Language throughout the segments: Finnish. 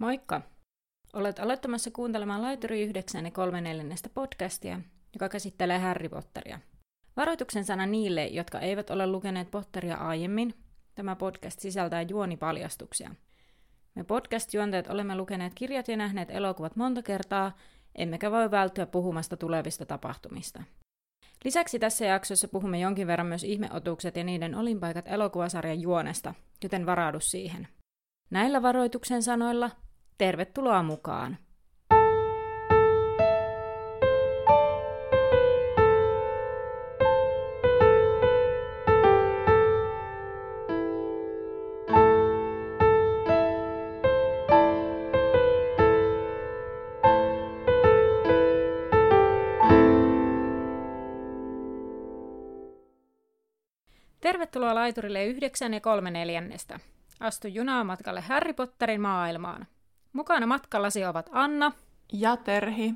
Moikka! Olet aloittamassa kuuntelemaan Laituri 9 ja 3 neljännestä podcastia, joka käsittelee Harry Potteria. Varoituksen sana niille, jotka eivät ole lukeneet Potteria aiemmin, tämä podcast sisältää juonipaljastuksia. Me podcast-juonteet olemme lukeneet kirjat ja nähneet elokuvat monta kertaa, emmekä voi välttyä puhumasta tulevista tapahtumista. Lisäksi tässä jaksossa puhumme jonkin verran myös ihmeotukset ja niiden olinpaikat elokuvasarjan juonesta, joten varaudu siihen. Näillä varoituksen sanoilla tervetuloa mukaan! Tervetuloa laiturille 9 ja 3 neljännestä. Astu junaan matkalle Harry Potterin maailmaan. Mukana matkallasi ovat Anna ja Terhi.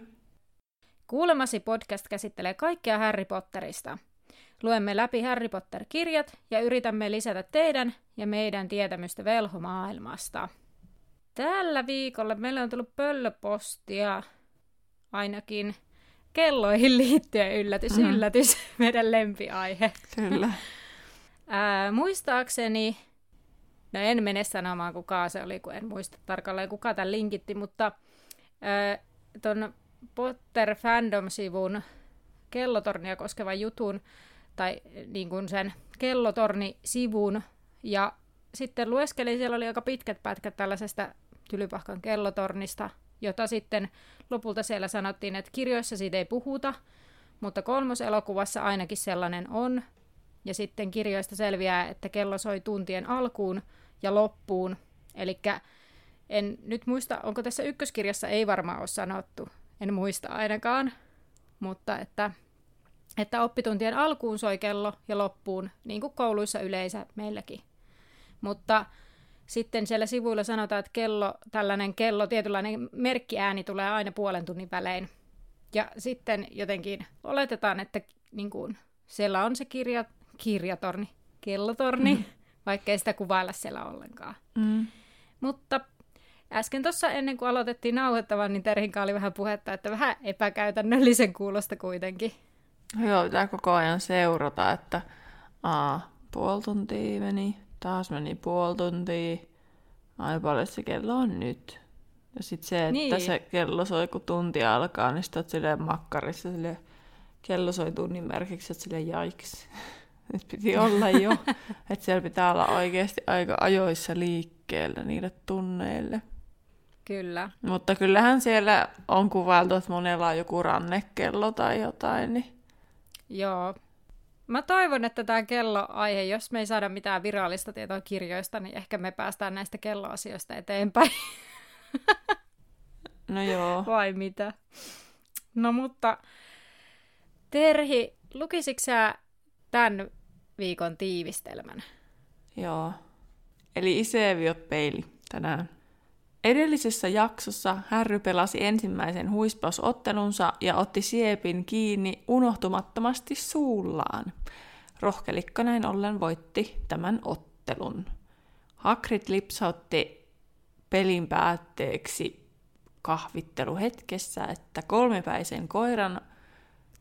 Kuulemasi podcast käsittelee kaikkea Harry Potterista. Luemme läpi Harry Potter-kirjat ja yritämme lisätä teidän ja meidän tietämystä velhomaailmasta. Tällä viikolla meillä on tullut pöllöpostia ainakin kelloihin liittyen yllätys, mm-hmm. yllätys, meidän lempiaihe. Kyllä. Ää, muistaakseni, no en mene sanomaan kuka se oli, kun en muista tarkalleen kuka tämän linkitti, mutta ton Potter Fandom-sivun kellotornia koskevan jutun, tai niin kuin sen kellotorni-sivun, ja sitten lueskelin, siellä oli aika pitkät pätkät tällaisesta Tylypahkan kellotornista, jota sitten lopulta siellä sanottiin, että kirjoissa siitä ei puhuta, mutta kolmoselokuvassa ainakin sellainen on, ja sitten kirjoista selviää, että kello soi tuntien alkuun ja loppuun. Eli en nyt muista, onko tässä ykköskirjassa ei varmaan ole sanottu, en muista ainakaan, mutta että, että oppituntien alkuun soi kello ja loppuun, niin kuin kouluissa yleensä meilläkin. Mutta sitten siellä sivuilla sanotaan, että kello, tällainen kello, tietynlainen merkkiääni tulee aina puolen tunnin välein. Ja sitten jotenkin oletetaan, että niin kuin, siellä on se kirja, kirjatorni, kellotorni. vaikkei sitä kuvailla siellä ollenkaan. Mm. Mutta äsken tuossa ennen kuin aloitettiin nauhoittavan, niin Terhinka oli vähän puhetta, että vähän epäkäytännöllisen kuulosta kuitenkin. Joo, pitää koko ajan seurata, että a, puoli tuntia meni, taas meni puoli tuntia, ai paljon se kello on nyt. Ja sitten se, että niin. se kello soi, kun tunti alkaa, niin sitten silleen makkarissa silleen, kello soi tunnin merkiksi, että silleen jaiks. Nyt piti olla jo, että siellä pitää olla oikeasti aika ajoissa liikkeellä niille tunneille. Kyllä. Mutta kyllähän siellä on kuvailtu, että monella on joku rannekello tai jotain. Niin... Joo. Mä toivon, että tämä kelloaihe, jos me ei saada mitään virallista tietoa kirjoista, niin ehkä me päästään näistä kelloasioista eteenpäin. No joo. Vai mitä? No mutta Terhi, lukisitko sä tämän viikon tiivistelmän. Joo. Eli Iseviot peili tänään. Edellisessä jaksossa Härry pelasi ensimmäisen huispausottelunsa ja otti siepin kiinni unohtumattomasti suullaan. Rohkelikko näin ollen voitti tämän ottelun. Hagrid lipsautti pelin päätteeksi kahvitteluhetkessä, että kolmepäisen koiran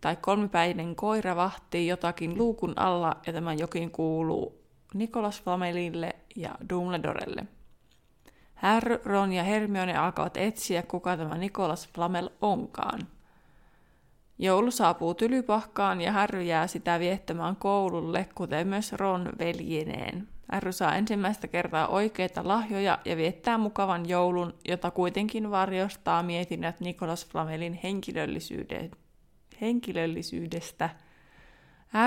tai kolmipäinen koira vahtii jotakin luukun alla ja tämä jokin kuuluu Nikolas Flamelille ja Dumbledorelle. Harry, Ron ja Hermione alkavat etsiä, kuka tämä Nikolas Flamel onkaan. Joulu saapuu tylypahkaan ja Harry jää sitä viettämään koululle, kuten myös Ron veljeneen. Harry saa ensimmäistä kertaa oikeita lahjoja ja viettää mukavan joulun, jota kuitenkin varjostaa mietinnät Nikolas Flamelin henkilöllisyyden henkilöllisyydestä.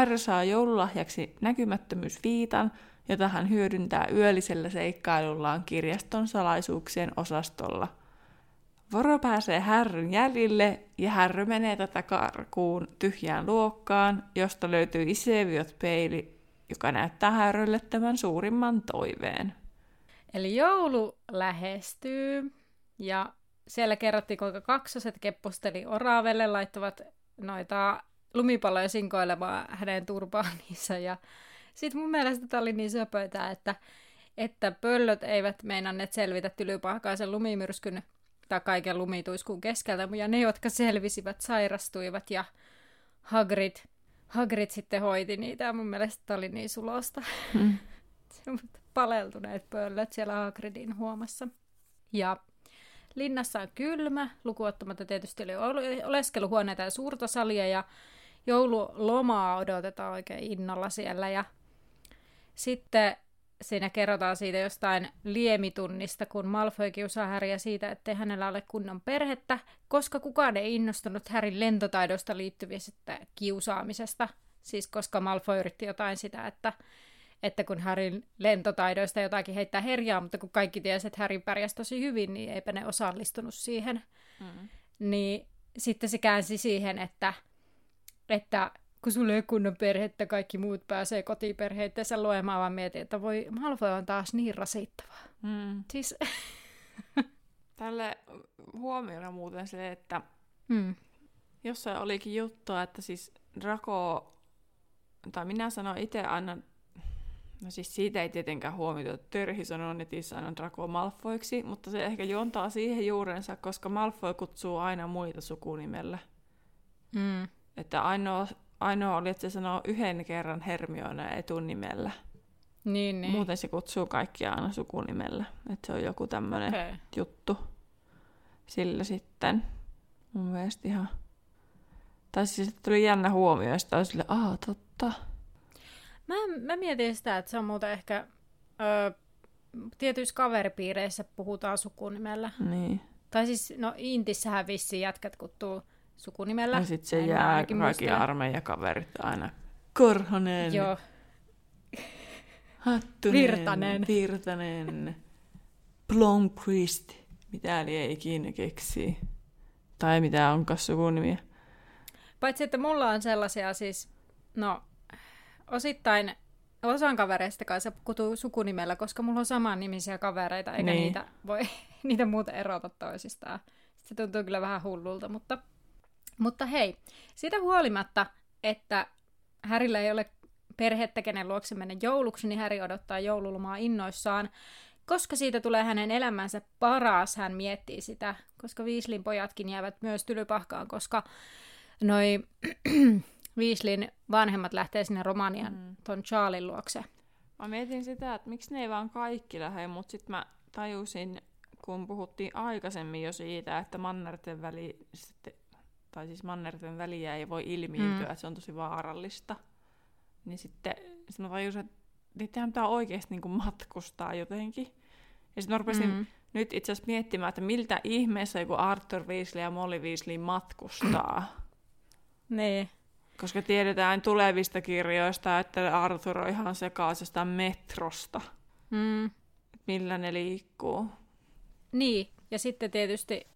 R saa joululahjaksi näkymättömyysviitan, jota hän hyödyntää yöllisellä seikkailullaan kirjaston salaisuuksien osastolla. Voro pääsee Härryn jäljille ja Härry menee tätä karkuun tyhjään luokkaan, josta löytyy Iseviot peili, joka näyttää Härrylle tämän suurimman toiveen. Eli joulu lähestyy ja siellä kerrottiin, kuinka kaksoset keppusteli oravelle, laittavat noita lumipalloja sinkoilemaan hänen turpaanissa. Ja sitten mun mielestä tämä oli niin söpöitä, että että pöllöt eivät meinanneet selvitä tylypahkaisen lumimyrskyn tai kaiken lumituiskun keskeltä, ja ne, jotka selvisivät, sairastuivat ja Hagrid, Hagrid sitten hoiti niitä ja mun mielestä oli niin sulosta. Mm. Paleltuneet pöllöt siellä Hagridin huomassa. Ja linnassa on kylmä, lukuottamatta tietysti oli oleskeluhuoneita ja suurta salia ja joululomaa odotetaan oikein innolla siellä ja sitten siinä kerrotaan siitä jostain liemitunnista, kun Malfoy kiusaa Häriä siitä, ettei hänellä ole kunnon perhettä, koska kukaan ei innostunut Härin lentotaidosta liittyvistä kiusaamisesta. Siis koska Malfoy yritti jotain sitä, että, että kun Härin lentotaidoista jotakin heittää herjaa, mutta kun kaikki tiesi, että Häri pärjäsi tosi hyvin, niin eipä ne osallistunut siihen. Mm. Niin sitten se käänsi siihen, että, että kun sulla ei kunnon perhettä, kaikki muut pääsee kotiperheitteensä luemaan, vaan mietin, että voi, Malfoy on taas niin rasittavaa. Mm. Siis... Tälle huomiona muuten se, että mm. jossain olikin juttua, että siis Draco, tai minä sanon itse aina, no siis siitä ei tietenkään huomioida, että Törhi sanoo netissä aina Draco Malfoiksi, mutta se ehkä juontaa siihen juurensa, koska Malfoy kutsuu aina muita sukunimellä. Mm. Että ainoa ainoa oli, että se sanoo yhden kerran Hermione etunimellä. Niin, niin. Muuten se kutsuu kaikkia aina sukunimellä. Että se on joku tämmöinen okay. juttu. Sillä sitten mun mielestä ihan... Tai siis tuli jännä huomio, ja sitten sille, totta. Mä, mä mietin sitä, että se on muuten ehkä... Öö, tietyissä kaveripiireissä puhutaan sukunimellä. Niin. Tai siis, no Intissähän vissiin jätkät kuttuu sukunimellä. Ja sitten se jää kaikki armeijakaverit aina. Korhonen. Joo. Hattunen. Virtanen. Virtanen. Blomqvist. Mitä ei ikinä keksii. Tai mitä onkaan sukunimiä. Paitsi, että mulla on sellaisia siis, no, osittain osan kavereista kanssa kutuu sukunimellä, koska mulla on saman nimisiä kavereita, eikä niin. niitä voi niitä muuta erota toisistaan. Se tuntuu kyllä vähän hullulta, mutta mutta hei, siitä huolimatta, että Härillä ei ole perhettä, kenen luokse mennä jouluksi, niin Häri odottaa joululomaa innoissaan. Koska siitä tulee hänen elämänsä paras, hän miettii sitä, koska Viislin pojatkin jäävät myös tylypahkaan, koska noi Viislin vanhemmat lähtee sinne Romanian mm. ton Charlin luokse. Mä mietin sitä, että miksi ne ei vaan kaikki lähde, mutta sitten mä tajusin, kun puhuttiin aikaisemmin jo siitä, että mannerten väli sitten tai siis mannerten väliä ei voi ilmiintyä, mm. että se on tosi vaarallista. Niin sitten sit mä tajusin, että niitähän pitää oikeasti niin matkustaa jotenkin. Ja sitten mä rupesin mm. nyt itse asiassa miettimään, että miltä ihmeessä joku Arthur Weasley ja Molly Weasley matkustaa. niin. Koska tiedetään tulevista kirjoista, että Arthur on ihan sekaisesta metrosta. Mm. Millä ne liikkuu. Niin, ja sitten tietysti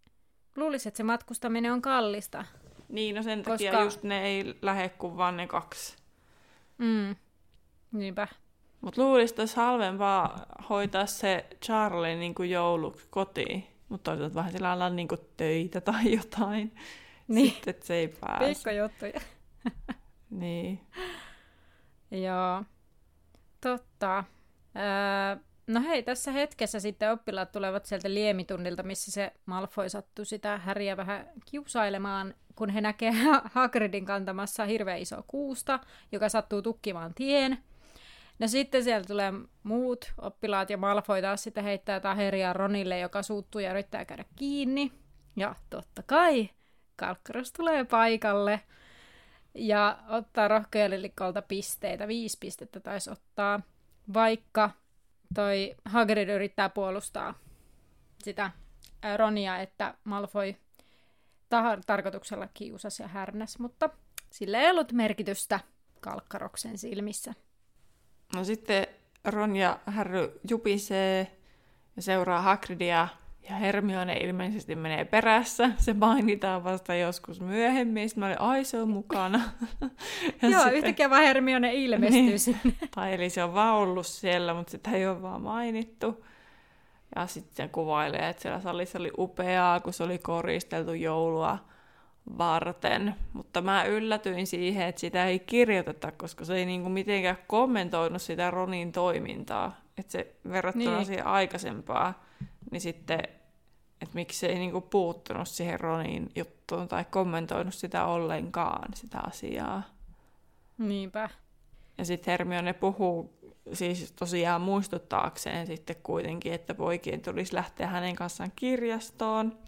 Luulisin, että se matkustaminen on kallista. Niin, no sen koska... takia just ne ei lähde kuin vaan ne kaksi. Mm. Niinpä. Mutta luulisin, että olisi halvempaa hoitaa se Charlie niin kuin jouluksi kotiin. Mutta toisaalta vähän sillä lailla niin kuin töitä tai jotain. Niin. Sitten, että se ei pääse. Pikkujuttuja. niin. Joo. Totta. Öö, No hei, tässä hetkessä sitten oppilaat tulevat sieltä liemitunnilta, missä se Malfoy sattui sitä Häriä vähän kiusailemaan, kun he näkee Hagridin kantamassa hirveän iso kuusta, joka sattuu tukkimaan tien. No sitten siellä tulee muut oppilaat ja Malfoy taas sitten heittää jotain Herriä Ronille, joka suuttuu ja yrittää käydä kiinni. Ja totta kai Kalkkaros tulee paikalle ja ottaa rohkealilikolta pisteitä. Viisi pistettä taisi ottaa, vaikka toi Hagrid yrittää puolustaa sitä Ronia, että Malfoy tar- tarkoituksella kiusasi ja härnäs, mutta sillä ei ollut merkitystä Kalkkaroksen silmissä. No sitten Ron ja Harry jupisee ja seuraa Hagridia ja Hermione ilmeisesti menee perässä. Se mainitaan vasta joskus myöhemmin. Sitten mä olin, ai se on mukana. ja Joo, sitten... yhtäkkiä vaan Hermione ilmestyy niin. sinne. Tai eli se on vaan ollut siellä, mutta sitä ei ole vaan mainittu. Ja sitten se kuvailee, että siellä salissa oli upeaa, kun se oli koristeltu joulua varten. Mutta mä yllätyin siihen, että sitä ei kirjoiteta, koska se ei niinku mitenkään kommentoinut sitä Ronin toimintaa. Että se verrattuna Niin. siihen aikaisempaan, niin sitten, että miksi ei niinku puuttunut siihen Ronin juttuun tai kommentoinut sitä ollenkaan, sitä asiaa. Niinpä. Ja sitten Hermione puhuu siis tosiaan muistuttaakseen sitten kuitenkin, että poikien tulisi lähteä hänen kanssaan kirjastoon.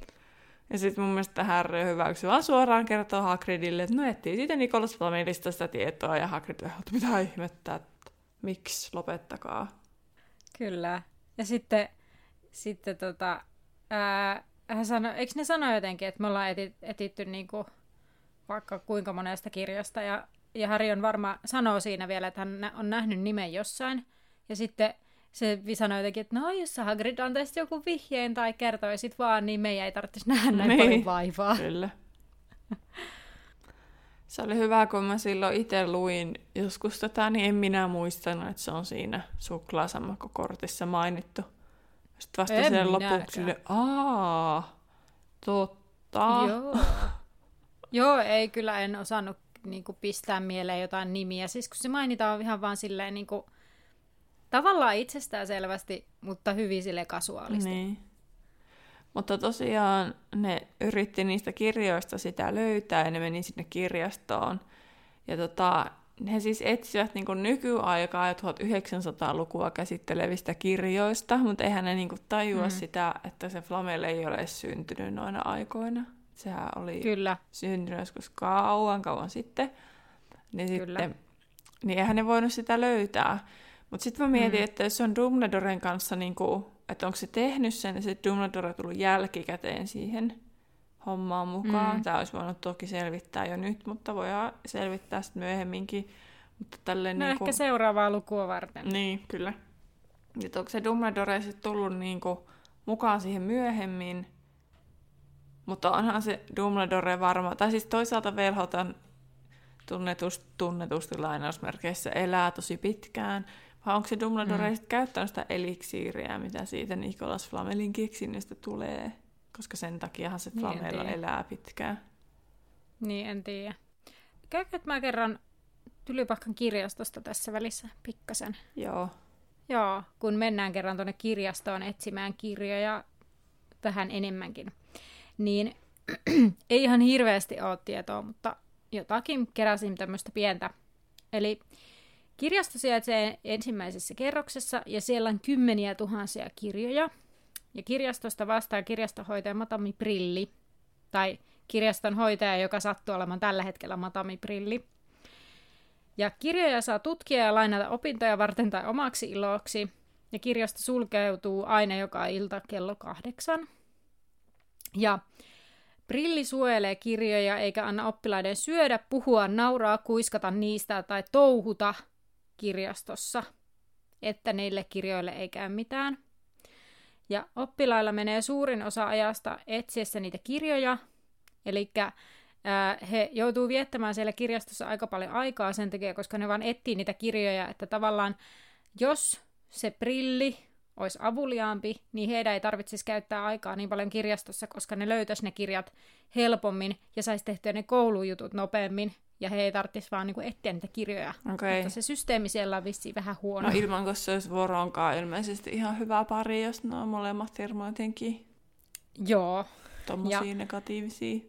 Ja sitten mun mielestä Harry hyväksyy vaan suoraan kertoo Hagridille, että no etsii siitä Nikolas Flamelista sitä tietoa, ja Hagrid että mitä ihmettä, että miksi, lopettakaa. Kyllä. Ja sitten, sitten tota, ää, hän sanoi, eikö ne sano jotenkin, että me ollaan eti, etitty niinku vaikka kuinka monesta kirjasta, ja, ja Harry on varma, sanoo siinä vielä, että hän on nähnyt nimen jossain, ja sitten se sanoi jotenkin, että no jos Hagrid antaisi joku vihjeen tai kertoisit vaan, niin meidän ei tarvitsisi nähdä näin Niin. paljon vaivaa. Kyllä. Se oli hyvä, kun mä silloin itse luin joskus tätä, niin en minä muistanut, että se on siinä suklaasammakkokortissa mainittu. Sitten vasta En sen minäkään. lopuksi sille, aa, totta. Joo. Joo, ei kyllä en osannut niinku, pistää mieleen jotain nimiä. Siis kun se mainitaan ihan vaan silleen niinku, tavallaan itsestään selvästi, mutta hyvin sille kasuaalisti. Niin. Mutta tosiaan ne yritti niistä kirjoista sitä löytää ja ne meni sinne kirjastoon. Ja tota, he siis etsivät niin nykyaikaa ja 1900-lukua käsittelevistä kirjoista, mutta eihän ne niin tajua Mm. sitä, että se Flamel ei ole syntynyt noina aikoina. Sehän oli Kyllä, syntynyt joskus kauan kauan sitten. Niin Kyllä. sitten, niin eihän ne voinut sitä löytää. Mutta sitten mä mietin, Mm. että jos se on Dumbledoren kanssa, niin kuin, että onko se tehnyt sen, ja sitten Dumbledore on tullut jälkikäteen siihen hommaan mukaan. Mm. Tämä olisi voinut toki selvittää jo nyt, mutta voidaan selvittää sitten myöhemminkin. Mutta tälleen no niin ehkä seuraavaa lukua varten. Niin, kyllä. Nyt onko se Dumbledore sitten tullut niinku mukaan siihen myöhemmin, mutta onhan se Dumbledore varma, tai siis toisaalta velhotan tunnetusti, tunnetusti lainausmerkeissä elää tosi pitkään, vai onko se Dumbledore Mm. mm. käyttänyt sitä eliksiiriä, mitä siitä Nicholas Flamelin keksinnöstä tulee, koska sen takiahan se Niin, Flamella tiedä. elää pitkään. Niin, en tiedä. Käykö, mä kerron Tylypahkan kirjastosta tässä välissä pikkasen? Joo. Joo, kun mennään kerran tuonne kirjastoon etsimään kirjoja vähän enemmänkin, niin ei ihan hirveästi ole tietoa, mutta jotakin keräsin tämmöistä pientä. Eli kirjasto sijaitsee ensimmäisessä kerroksessa ja siellä on kymmeniä tuhansia kirjoja. Ja kirjastosta vastaa kirjastonhoitaja Matami Prilli, tai kirjaston hoitaja, joka sattuu olemaan tällä hetkellä Matami Prilli. Ja kirjoja saa tutkia ja lainata opintoja varten tai omaksi iloksi. Ja kirjasto sulkeutuu aina joka ilta kello kahdeksan. Ja Brilli suojelee kirjoja eikä anna oppilaiden syödä, puhua, nauraa, kuiskata niistä tai touhuta kirjastossa, että niille kirjoille ei käy mitään. Ja oppilailla menee suurin osa ajasta etsiessä niitä kirjoja, eli he joutuu viettämään siellä kirjastossa aika paljon aikaa sen takia, koska ne vaan etsii niitä kirjoja, että tavallaan jos se prilli olisi avuliaampi, niin heidän ei tarvitsisi käyttää aikaa niin paljon kirjastossa, koska ne löytäisi ne kirjat helpommin ja saisi tehtyä ne koulujutut nopeammin, ja he ei tarvitsisi vaan niin etsiä niitä kirjoja. Okei. Mutta se systeemi siellä on vissiin vähän huono. No ilman, kun se olisi voronkaan ilmeisesti ihan hyvä pari, jos ne on molemmat hirmu jotenkin Joo, tommosia negatiivisia.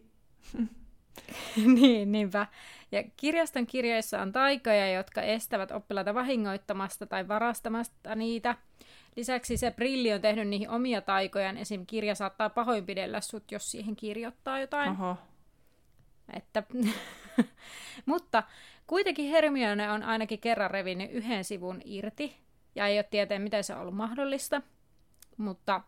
niin, niinpä. Ja kirjaston kirjoissa on taikoja, jotka estävät oppilaita vahingoittamasta tai varastamasta niitä. Lisäksi se brilli on tehnyt niihin omia taikojaan. Esim. kirja saattaa pahoinpidellä sut, jos siihen kirjoittaa jotain. Oho. Että... Mutta kuitenkin Hermione on ainakin kerran revinnyt yhden sivun irti. Ja ei ole tietää, miten se on ollut mahdollista. Mutta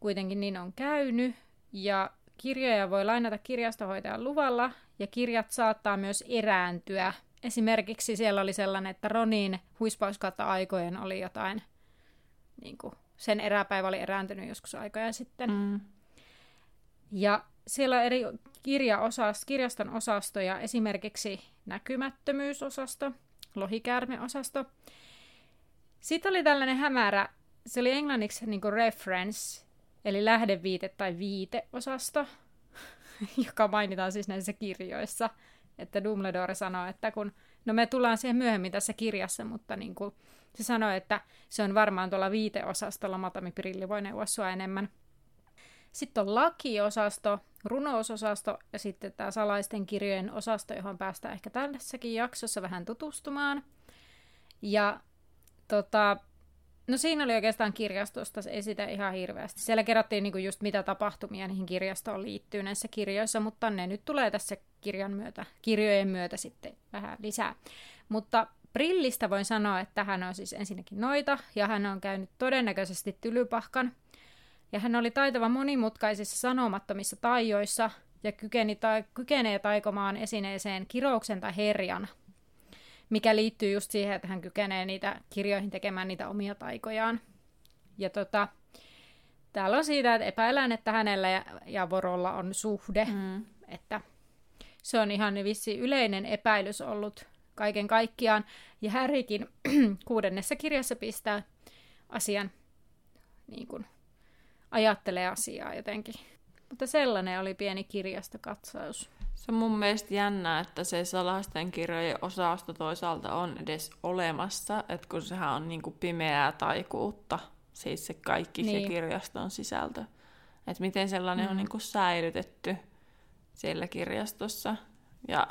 kuitenkin niin on käynyt. Ja kirjoja voi lainata kirjastohoitajan luvalla. Ja kirjat saattaa myös erääntyä. Esimerkiksi siellä oli sellainen, että Ronin huispauskautta aikojen oli jotain... Niin kuin, sen eräpäivä oli erääntynyt joskus aikoja sitten. Mm. Ja siellä on eri kirjaosast, kirjaston osastoja, esimerkiksi näkymättömyysosasto, lohikäärmeosasto. Sitten oli tällainen hämärä, se oli englanniksi niin kuin reference, eli lähdeviite tai viiteosasto, joka mainitaan siis näissä kirjoissa. Että Dumbledore sanoo, että kun, no me tullaan siihen myöhemmin tässä kirjassa, mutta niin kuin, se sanoi, että se on varmaan tuolla viiteosastolla, Matami Pirilli voi neuvoa sua enemmän. Sitten on lakiosasto, runousosasto ja sitten tämä salaisten kirjojen osasto, johon päästään ehkä tässäkin jaksossa vähän tutustumaan. Ja tota, no siinä oli oikeastaan kirjastosta, ei sitä ihan hirveästi. Siellä kerrottiin niinku just mitä tapahtumia niihin kirjastoon liittyy näissä kirjoissa, mutta ne nyt tulee tässä kirjan myötä, kirjojen myötä sitten vähän lisää. Mutta Brillistä voin sanoa, että hän on siis ensinnäkin noita, ja hän on käynyt todennäköisesti tylypahkan. Ja hän oli taitava monimutkaisissa sanomattomissa taijoissa, ja kykeni ta- kykenee taikomaan esineeseen kirouksen tai herjan, mikä liittyy just siihen, että hän kykenee niitä kirjoihin tekemään niitä omia taikojaan. Ja tota, täällä on siitä, että epäillään, että hänellä ja, ja Vorolla on suhde, mm. että se on ihan vissi yleinen epäilys ollut kaiken kaikkiaan. Ja Härikin kuudennessa kirjassa pistää asian, niin kuin, ajattelee asiaa jotenkin. Mutta sellainen oli pieni kirjastokatsaus. Se on mun mielestä jännää, että se salaisten kirjojen osasto toisaalta on edes olemassa, että kun sehän on niin kuin pimeää taikuutta, siis se kaikki niin. se kirjaston sisältö. Että miten sellainen mm. on niin kuin säilytetty siellä kirjastossa. Ja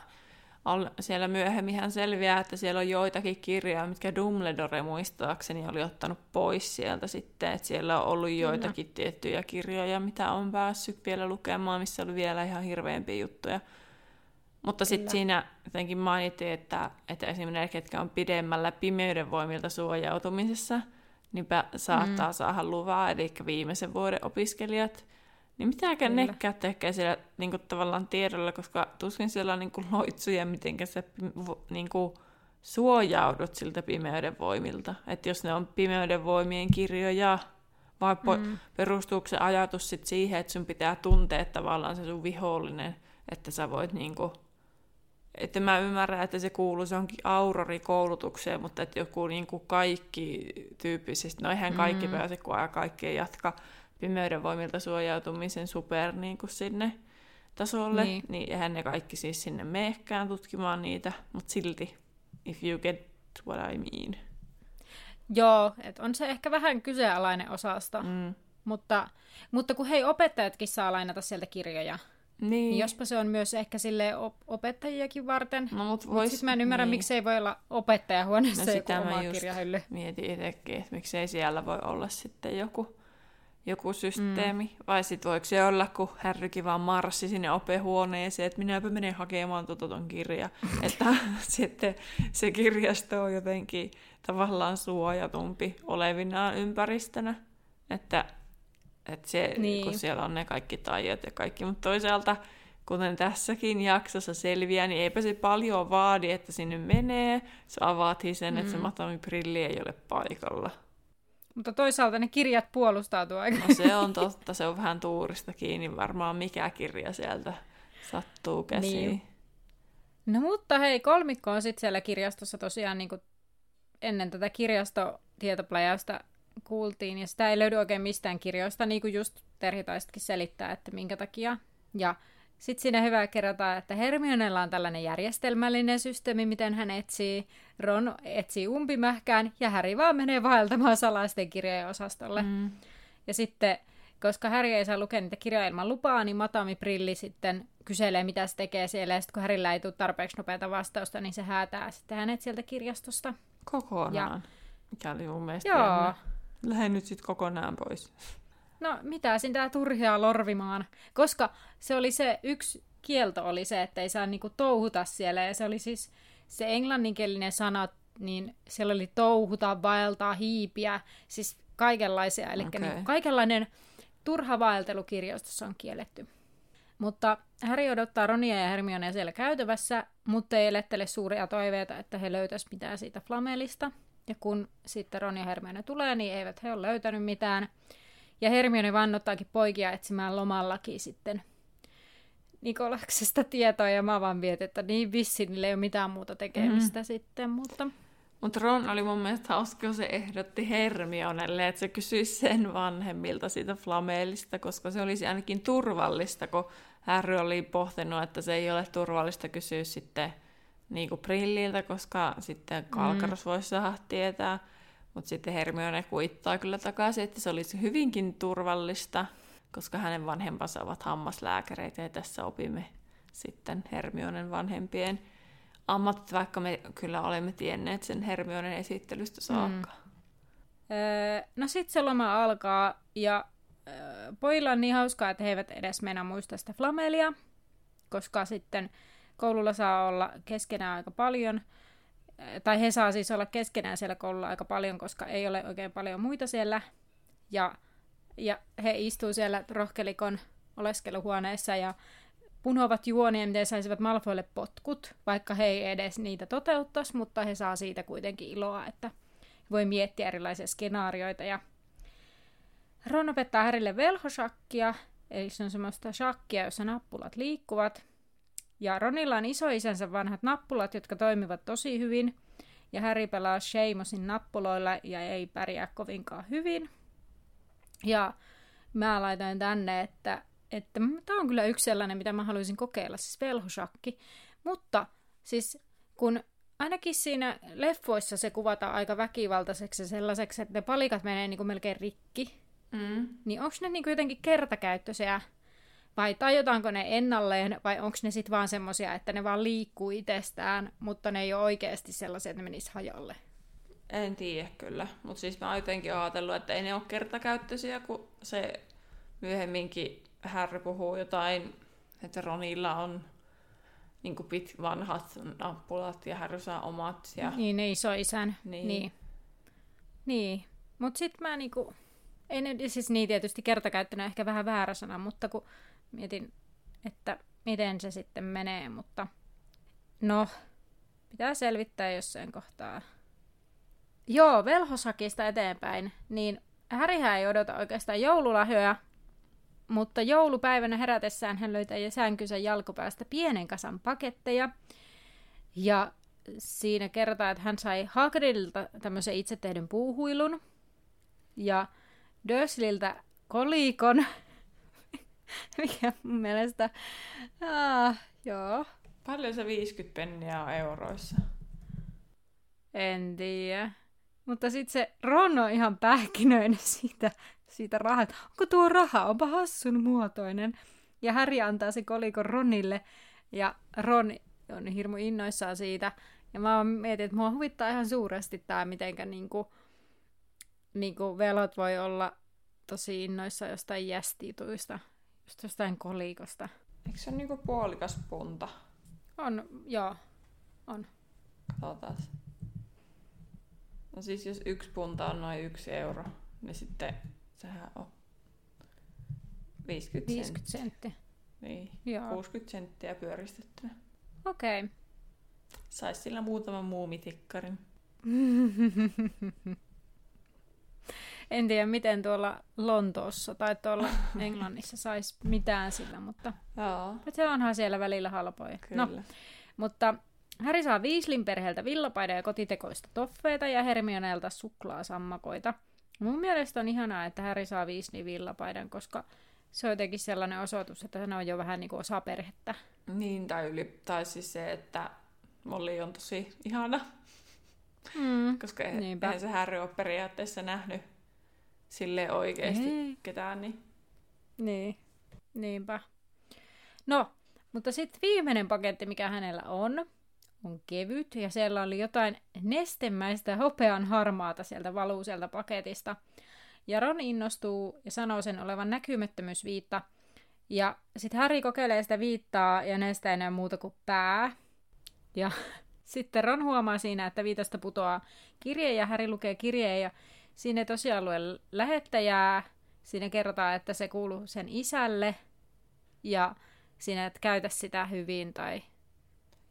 siellä myöhemmin selviää, että siellä on joitakin kirjoja, mitkä Dumbledore muistaakseni oli ottanut pois sieltä sitten, että siellä on ollut joitakin no. tiettyjä kirjoja, mitä on päässyt vielä lukemaan, missä oli vielä ihan hirveämpiä juttuja. Mutta sitten siinä jotenkin mainittiin, että, että esimerkiksi ne, ketkä on pidemmällä pimeyden voimilta suojautumisessa, niin saattaa mm. saada luvaa, eli viimeisen vuoden opiskelijat – niin mitäkään nekään tekee siellä niin kuin, tavallaan tiedolla, koska tuskin siellä on niin kuin, loitsuja, miten sä niin kuin, suojaudut siltä pimeyden voimilta. Että jos ne on pimeyden voimien kirjoja, vai mm. perustuuko se ajatus sit siihen, että sun pitää tuntea tavallaan se sun vihollinen, että sä voit niinku, että mä ymmärrän, että se kuuluu se onkin aurorikoulutukseen, mutta että joku niinku kaikki tyyppisesti, no eihän kaikki mm. pääse, kun kaikki ei jatka pimeyden voimilta suojautumisen super niin kuin sinne tasolle, niin. niin eihän ne kaikki siis sinne meekään tutkimaan niitä, mutta silti, if you get what I mean. Joo, että on se ehkä vähän kyseenalainen osasta, mm. mutta, mutta kun hei, opettajatkin saa lainata sieltä kirjoja, niin. niin jospa se on myös ehkä sille op- opettajiakin varten. No, mutta vois, mut mä en ymmärrä, niin. miksi ei voi olla opettajahuoneessa no, joku oma kirjahylly. mietin itsekin, että miksei siellä voi olla sitten joku joku systeemi. Mm. Vai sitten voiko se olla, kun Härrykin vaan marssi sinne opehuoneeseen, että minäpä menen hakemaan tuota ton kirja. että sitten se kirjasto on jotenkin tavallaan suojatumpi olevinaan ympäristönä. Että, että se, niin. kun siellä on ne kaikki taijat ja kaikki. Mutta toisaalta, kuten tässäkin jaksossa selviää, niin eipä se paljon vaadi, että sinne menee. Se avaatiin sen, mm. että se mm. matomiprilli ei ole paikalla. Mutta toisaalta ne kirjat puolustaa tuo aika. No se on totta, se on vähän tuurista kiinni varmaan mikä kirja sieltä sattuu käsiin. Niin. No mutta hei, kolmikko on sitten siellä kirjastossa tosiaan niin kuin ennen tätä kirjastotietopläjäystä kuultiin, ja sitä ei löydy oikein mistään kirjoista, niin kuin just Terhi selittää, että minkä takia. Ja sitten siinä hyvä kerrata, että Hermionella on tällainen järjestelmällinen systeemi, miten hän etsii. Ron etsii umpimähkään ja Harry vaan menee vaeltamaan salaisten kirjojen osastolle. Mm. Ja sitten, koska Harry ei saa lukea niitä kirjoja ilman lupaa, niin Matami Prilli sitten kyselee, mitä se tekee siellä. Ja sitten kun Harryllä ei tule tarpeeksi nopeata vastausta, niin se häätää sitten hänet sieltä kirjastosta. Kokonaan. Ja... Mikä oli mun mielestä Joo. Lähden nyt sitten kokonaan pois no mitä sinä turhia lorvimaan, koska se oli se yksi kielto oli se, että ei saa niinku touhuta siellä, ja se oli siis se englanninkielinen sana, niin siellä oli touhuta, vaeltaa, hiipiä, siis kaikenlaisia, eli okay. niinku kaikenlainen turha vaeltelu kirjastossa on kielletty. Mutta Harry odottaa Ronia ja Hermionea siellä käytävässä, mutta ei elettele suuria toiveita, että he löytäisivät mitään siitä flamelista. Ja kun sitten Ron ja Hermione tulee, niin eivät he ole löytänyt mitään. Ja Hermione vannottaakin poikia etsimään lomallakin sitten Nikolaksesta tietoa, ja mä vaan mietin, että niin vissi, niillä ei ole mitään muuta tekemistä mm. sitten, mutta... Mutta Ron oli mun mielestä hauska, kun se ehdotti Hermionelle, että se kysyisi sen vanhemmilta siitä flameelista, koska se olisi ainakin turvallista, kun Harry oli pohtinut, että se ei ole turvallista kysyä sitten niin kuin Brilliltä, koska sitten Kalkaros mm. voisi saada tietää. Mutta sitten Hermione kuittaa kyllä takaisin, että se olisi hyvinkin turvallista, koska hänen vanhempansa ovat hammaslääkäreitä ja tässä opimme sitten Hermionen vanhempien ammatit, vaikka me kyllä olemme tienneet sen Hermionen esittelystä saakka. Mm. Öö, no sitten se loma alkaa ja öö, pojilla on niin hauskaa, että he eivät edes mennä muista sitä flamelia, koska sitten koululla saa olla keskenään aika paljon, tai he saa siis olla keskenään siellä koululla aika paljon, koska ei ole oikein paljon muita siellä. Ja, ja he istuu siellä rohkelikon oleskeluhuoneessa ja punovat juonia, miten saisivat Malfoille potkut, vaikka he ei edes niitä toteuttaisi, mutta he saa siitä kuitenkin iloa, että voi miettiä erilaisia skenaarioita. Ja Ron opettaa Härille velhoshakkia, eli se on semmoista shakkia, jossa nappulat liikkuvat. Ja Ronilla on isoisänsä vanhat nappulat, jotka toimivat tosi hyvin. Ja Harry pelaa Seamosin nappuloilla ja ei pärjää kovinkaan hyvin. Ja mä laitoin tänne, että, että tämä on kyllä yksi sellainen, mitä mä haluaisin kokeilla, siis velhoshakki. Mutta siis kun ainakin siinä leffoissa se kuvataan aika väkivaltaiseksi sellaiseksi, että ne palikat menee niin kuin melkein rikki. Mm. Niin onko ne niin kuin jotenkin kertakäyttöisiä vai tajotaanko ne ennalleen, vai onko ne sitten vaan semmosia, että ne vaan liikkuu itsestään, mutta ne ei ole oikeasti sellaisia, että ne menis hajalle? En tiedä kyllä, mutta siis mä oon jotenkin ajatellut, että ei ne ole kertakäyttöisiä, kun se myöhemminkin Harry puhuu jotain, että Ronilla on niin kuin pit, vanhat nappulat ja Harry saa omat. Ja... Niin, ne isoisän. Niin. Niin. niin. Mutta sitten mä niinku, ei ne, siis niin tietysti kertakäyttönä ehkä vähän väärä sana, mutta kun mietin, että miten se sitten menee, mutta no, pitää selvittää jossain kohtaa. Joo, velhosakista eteenpäin, niin Härihän ei odota oikeastaan joululahjoja, mutta joulupäivänä herätessään hän löytää sänkynsä jalkopäästä pienen kasan paketteja. Ja siinä kerrotaan, että hän sai Hagridilta tämmöisen itse tehdyn puuhuilun. Ja Dursleyltä kolikon, mikä mun mielestä... Ah, joo. Paljon se 50 penniä on euroissa? En tiedä. Mutta sitten se Ron on ihan pähkinöinen siitä, siitä rahat. Onko tuo raha? Onpa hassun muotoinen. Ja Harry antaa se kolikon Ronille. Ja Ron on hirmu innoissaan siitä. Ja mä mietin, että mua huvittaa ihan suuresti tämä, mitenkä niinku, niinku velot voi olla tosi innoissa jostain jästituista, just jostain kolikosta. Eikö se ole niinku puolikas punta? On, joo, on. Katsotaan. No siis jos yksi punta on noin yksi euro, niin sitten sehän on 50, 50 senttiä. Niin, Joo. 60 senttiä pyöristettynä. Okei. Okay. Saisi sillä muutaman muumitikkarin. en tiedä, miten tuolla Lontoossa tai tuolla Englannissa saisi mitään sillä, mutta Joo. se onhan siellä välillä halpoja. No, Kyllä. No, mutta Häri saa Viislin perheeltä villapaidan ja kotitekoista toffeita ja Hermioneelta suklaasammakoita. Mun mielestä on ihanaa, että Häri saa Viislin villapaidan, koska se on jotenkin sellainen osoitus, että hän on jo vähän niin kuin osa perhettä. Niin, tai, yli, tai siis se, että Molli on tosi ihana. Mm, koska eihän se Harry ole periaatteessa nähnyt sille oikeasti Ei. ketään. Niin. niin, niinpä. No, mutta sitten viimeinen paketti, mikä hänellä on, on kevyt ja siellä oli jotain nestemäistä hopean harmaata sieltä valuu sieltä paketista. Ja Ron innostuu ja sanoo sen olevan näkymättömyysviitta. Ja sitten Harry kokeilee sitä viittaa ja näistä ei enää muuta kuin pää. Ja sitten Ron huomaa siinä, että viitasta putoaa kirje ja Harry lukee kirjeen ja siinä ei tosiaan lue lähettäjää. Siinä kerrotaan, että se kuuluu sen isälle ja siinä, että käytä sitä hyvin tai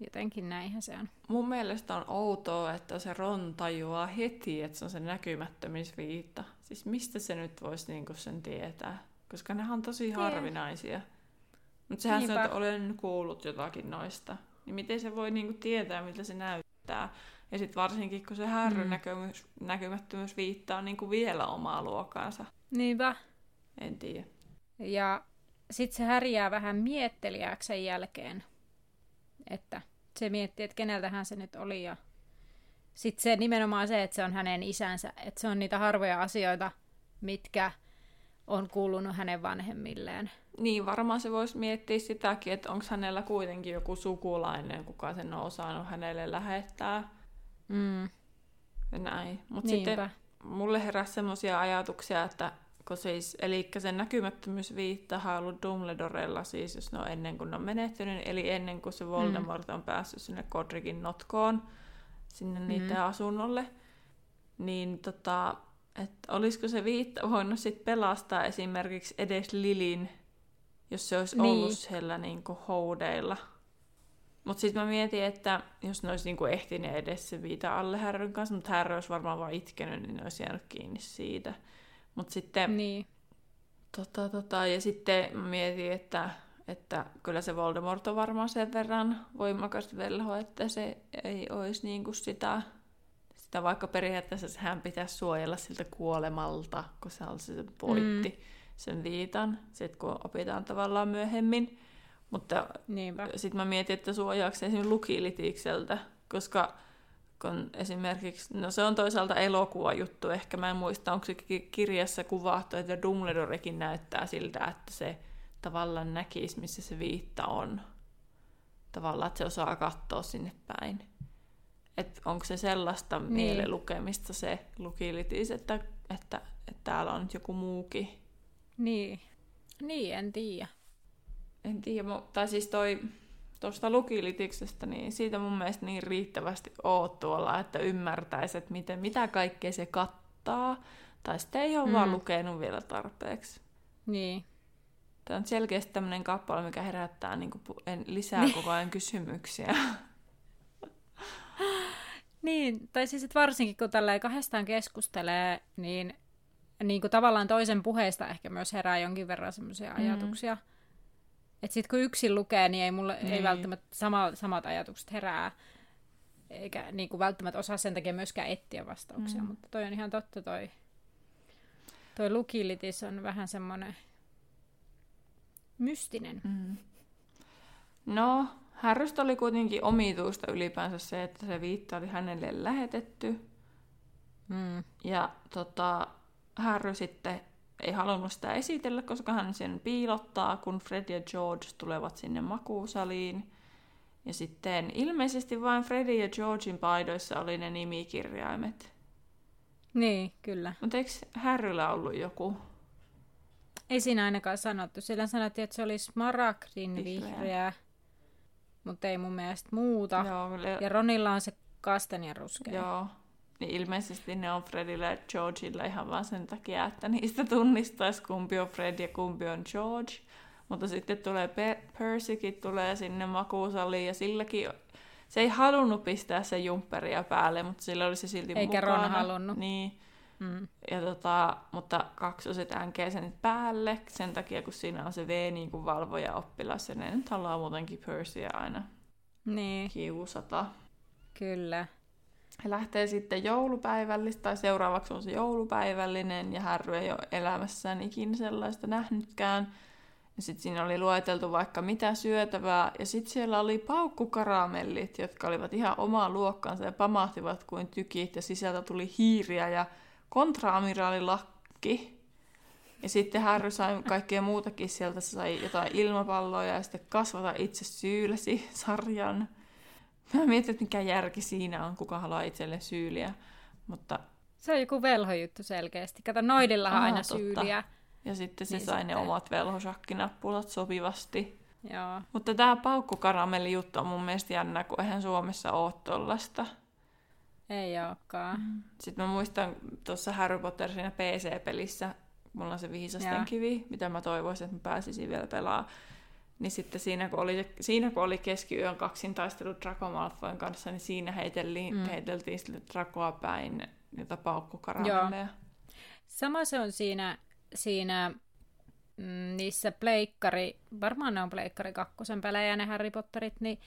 Jotenkin näinhän se on. Mun mielestä on outoa, että se Ron tajuaa heti, että se on se näkymättömyysviitta. Siis mistä se nyt voisi niinku sen tietää? Koska ne on tosi harvinaisia. Mutta sehän Niinpä. se, että olen kuullut jotakin noista. Niin miten se voi niinku tietää, miltä se näyttää? Ja sitten varsinkin, kun se härry mm. näkymys, näkymättömyysviitta on niinku vielä omaa luokkaansa. Niinpä. En tiedä. Ja sitten se härjää vähän miettelijäksi sen jälkeen että se miettii, että keneltähän se nyt oli ja sitten se nimenomaan se, että se on hänen isänsä, että se on niitä harvoja asioita, mitkä on kuulunut hänen vanhemmilleen. Niin, varmaan se voisi miettiä sitäkin, että onko hänellä kuitenkin joku sukulainen, kuka sen on osannut hänelle lähettää. Mm. Ja näin. Mutta sitten mulle heräsi semmoisia ajatuksia, että kun siis, eli sen näkymättömyysviittahan on ollut Dumbledorella siis, jos ne on ennen kuin ne on menehtynyt, eli ennen kuin se Voldemort on päässyt sinne Godricin notkoon, sinne mm. niiden asunnolle, niin tota, että olisiko se viitta voinut sit pelastaa esimerkiksi edes Lilin, jos se olisi niin. ollut siellä niin kuin houdeilla. Mutta sitten mä mietin, että jos ne olisi niinku ehtinyt edes se viita alle Härryn kanssa, mutta Härry olisi varmaan vaan itkenyt, niin ne olisi jäänyt kiinni siitä. Mutta sitten... Niin. Tota, tota, ja sitten mä mietin, että, että kyllä se Voldemort on varmaan sen verran voimakas velho, että se ei olisi niinku sitä, sitä, vaikka periaatteessa hän pitäisi suojella siltä kuolemalta, kun se on se poitti mm. sen viitan, sit kun opitaan tavallaan myöhemmin. Mutta sitten mä mietin, että suojaako se esimerkiksi lukilitikseltä, koska kun esimerkiksi, no se on toisaalta elokuva juttu, ehkä mä en muista, onko se kirjassa kuvattu, että Dumbledorekin näyttää siltä, että se tavallaan näkisi, missä se viitta on. Tavallaan, että se osaa katsoa sinne päin. Että onko se sellaista niin. mielelukemista se lukilitis, että, että, että, täällä on nyt joku muukin. Niin, niin en tiedä en tiedä, tai siis toi tuosta lukilitiksestä, niin siitä mun mielestä niin riittävästi oot tuolla, että ymmärtäisi, että miten, mitä kaikkea se kattaa, tai sitten ei ole mm. vaan lukenut vielä tarpeeksi. Niin. Tämä on selkeästi tämmöinen kappale, mikä herättää niin kuin, lisää niin. koko ajan kysymyksiä. niin, tai siis että varsinkin kun tällä kahdestaan keskustelee, niin, niin kuin tavallaan toisen puheesta ehkä myös herää jonkin verran semmoisia mm. ajatuksia. Että sitten kun yksin lukee, niin ei mulle niin. ei välttämättä sama, samat ajatukset herää. Eikä niin kuin välttämättä osaa sen takia myöskään etsiä vastauksia. Mm. Mutta toi on ihan totta toi, toi lukilitis on vähän semmoinen mystinen. Mm. No, Härrystä oli kuitenkin omituista ylipäänsä se, että se viitta oli hänelle lähetetty. Mm. Ja tota, Härry sitten ei halunnut sitä esitellä, koska hän sen piilottaa, kun Fred ja George tulevat sinne makuusaliin. Ja sitten ilmeisesti vain Freddy ja Georgein paidoissa oli ne nimikirjaimet. Niin, kyllä. Mutta eikö Harryllä ollut joku? Ei siinä ainakaan sanottu. Sillä sanottiin, että se oli smaragdin vihreä, vihreä mutta ei mun mielestä muuta. Joo, kyllä. Ja Ronilla on se kastanjan ruskea. Joo, niin ilmeisesti ne on Fredillä ja Georgeilla ihan vaan sen takia, että niistä tunnistaisi kumpi on Fred ja kumpi on George. Mutta sitten tulee Percykin tulee sinne makuusaliin ja silläkin se ei halunnut pistää se jumpperia päälle, mutta sillä oli se silti Eikä mukana. Ron halunnut. Niin. Mm. Ja tota, mutta kaksoset änkee sen päälle sen takia, kun siinä on se V niin kuin valvoja oppilas ja ne nyt haluaa muutenkin Percyä aina niin. kiusata. Kyllä. He lähtee sitten joulupäivällistä, tai seuraavaksi on se joulupäivällinen, ja Harry ei ole elämässään ikinä sellaista nähnytkään. Ja sitten siinä oli lueteltu vaikka mitä syötävää, ja sitten siellä oli paukkukaramellit, jotka olivat ihan omaa luokkansa ja pamahtivat kuin tykit, ja sisältä tuli hiiriä ja kontraamiraalilakki. Ja sitten Harry sai kaikkea muutakin sieltä, se sai jotain ilmapalloja ja sitten kasvata itse syylesi sarjan. Mä mietin, että mikä järki siinä on, kuka haluaa itselle syyliä. Mutta... Se on joku velhojuttu selkeästi. Kato, noidillahan aina totta. syyliä. Ja sitten se niin sai sitten... ne omat velhosakkinappulat sopivasti. Joo. Mutta tämä paukkukaramelli juttu on mun mielestä jännä, kun eihän Suomessa ole tollasta. Ei olekaan. Mm. Sitten mä muistan tuossa Harry Potter siinä PC-pelissä, mulla on se viisasten kivi, mitä mä toivoisin, että mä pääsisin vielä pelaamaan niin sitten siinä kun oli, siinä, kun oli keskiyön kaksin taistelu Draco Malfoyn kanssa, niin siinä heiteltiin, mm. heiteltiin sille Dracoa päin niitä paukkukaramelleja. Sama se on siinä, siinä mm, niissä pleikkari, varmaan ne on pleikkari kakkosen pelejä ne Harry Potterit, niin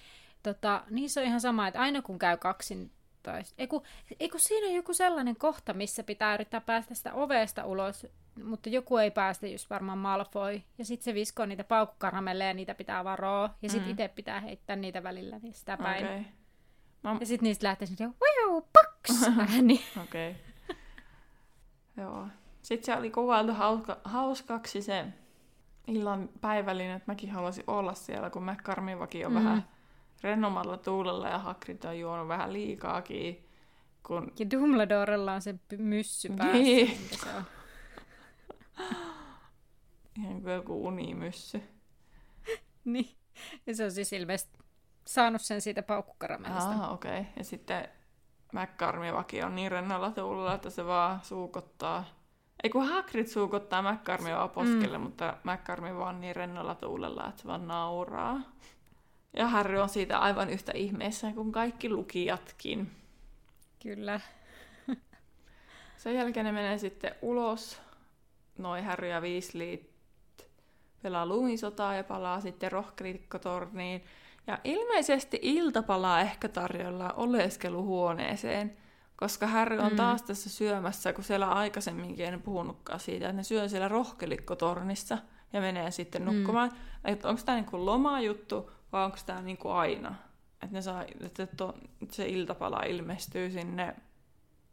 tota, niissä on ihan sama, että aina kun käy kaksin tai eiku, eiku siinä on joku sellainen kohta, missä pitää yrittää päästä sitä ovesta ulos mutta joku ei päästä, just varmaan Malfoy. Ja sitten se viskoo niitä paukkukaramelleja ja niitä pitää varoa. Ja sitten mm. itse pitää heittää niitä välillä niin sitä päin. Okay. No. Ja sitten niistä lähtee sinne, wow, paks, ääni. Okei. Okay. Joo. Sitten se oli kuvailtu hauska, hauskaksi se illan päivällinen, että mäkin haluaisin olla siellä, kun McCarmivakin on mm. vähän rennomalla tuulella ja Hagrid on juonut vähän liikaakin. Kun... Ja Dumbledorella on se myssy päässä. Niin. se on. Ihan kuin joku unimyssy. Niin. Ja se on siis ilmeisesti saanut sen siitä paukkukaramellista. Ah, okei. Okay. Ja sitten McCarmivakin on niin rennolla tuulella, että se vaan suukottaa. Ei kun Hagrid suukottaa McCarmivaa poskelle, mm. mutta McCarmi vaan niin rennolla tuulella, että se vaan nauraa. Ja Harry on siitä aivan yhtä ihmeessä kuin kaikki lukijatkin. Kyllä. Sen jälkeen ne menee sitten ulos. Noi Harry ja Weasley pelaa lumisotaa ja palaa sitten rohkelikkotorniin. Ja ilmeisesti iltapalaa ehkä tarjolla oleskeluhuoneeseen, koska Harry on mm. taas tässä syömässä, kun siellä aikaisemminkin en puhunutkaan siitä, että ne syö siellä rohkelikkotornissa ja menee sitten nukkumaan. Mm. Että onko tämä niinku lomajuttu vai onko tämä niinku aina? Että, ne saa, että to, se iltapala ilmestyy sinne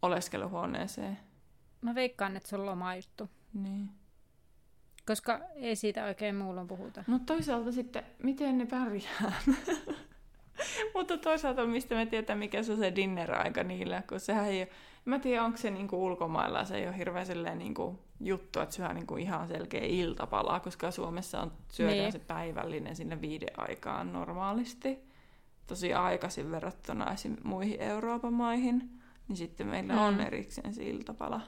oleskeluhuoneeseen. Mä veikkaan, että se on lomajuttu. Niin. Koska ei siitä oikein muulla puhuta. No toisaalta sitten, miten ne pärjää? Mutta toisaalta mistä me tietää, mikä se on se dinner-aika niillä, kun sehän ei ole... Mä tiedän, onko se niinku ulkomailla, se ei ole hirveän niinku juttu, että syö niinku ihan selkeä iltapala, koska Suomessa on syödään niin. se päivällinen sinne viiden aikaan normaalisti. Tosi aikaisin verrattuna esim. muihin Euroopan maihin, niin sitten meillä mm. on erikseen se iltapala.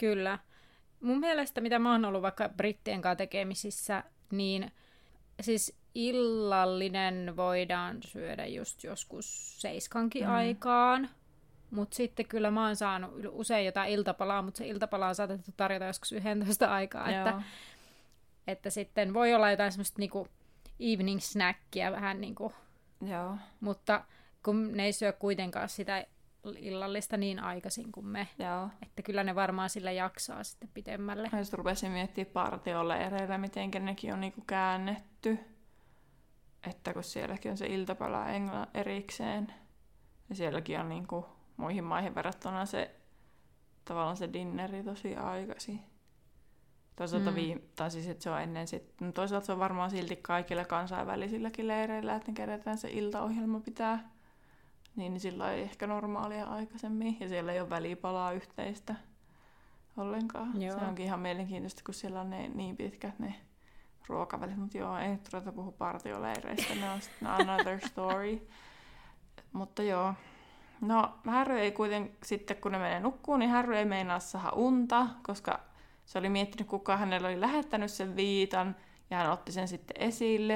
Kyllä. Mun mielestä, mitä mä oon ollut vaikka brittien kanssa tekemisissä, niin siis illallinen voidaan syödä just joskus seiskankin mm. aikaan. Mutta sitten kyllä mä oon saanut usein jotain iltapalaa, mutta se iltapala on saatettu tarjota joskus 11 aikaa. Että, että sitten voi olla jotain semmoista niinku evening snackia vähän niinku. Joo. Mutta kun ne ei syö kuitenkaan sitä illallista niin aikaisin kuin me. Joo. Että kyllä ne varmaan sillä jaksaa sitten pitemmälle. Mä just rupesin miettimään partiolle ereillä, miten nekin on niinku käännetty. Että kun sielläkin on se iltapala engla erikseen, ja sielläkin on niinku muihin maihin verrattuna se tavallaan se dinneri tosi aikaisin. Toisaalta mm. viime, tai siis, että se on ennen sit, no toisaalta se on varmaan silti kaikille kansainvälisilläkin leireillä, että ne kerätään se iltaohjelma pitää niin, niin sillä ei ehkä normaalia aikaisemmin, ja siellä ei ole välipalaa yhteistä ollenkaan. Joo. Se onkin ihan mielenkiintoista, kun siellä on ne niin pitkät ne ruokavälit, mutta joo, ei nyt ruveta puhua partioleireistä, ne on sitten another story. mutta joo, no Harry ei kuitenkin sitten, kun ne menee nukkuun, niin Harry ei meinaa saada unta, koska se oli miettinyt, kuka hänellä oli lähettänyt sen viitan, ja hän otti sen sitten esille,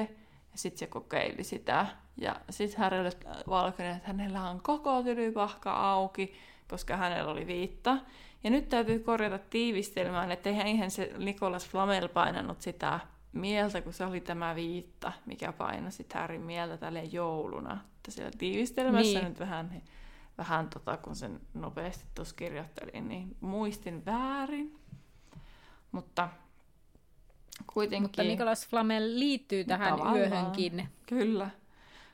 ja sitten se kokeili sitä. Ja sitten Harrylle valkeni, että hänellä on koko tylypahka auki, koska hänellä oli viitta. Ja nyt täytyy korjata tiivistelmään, että eihän se Nikolas Flamel painanut sitä mieltä, kun se oli tämä viitta, mikä painasi Harryn mieltä tälle jouluna. Että siellä tiivistelmässä niin. nyt vähän, vähän tota, kun sen nopeasti tuossa kirjoittelin, niin muistin väärin. Mutta kuitenkin... Mutta Nikolas Flamel liittyy tähän Tavallaan. yöhönkin. Kyllä.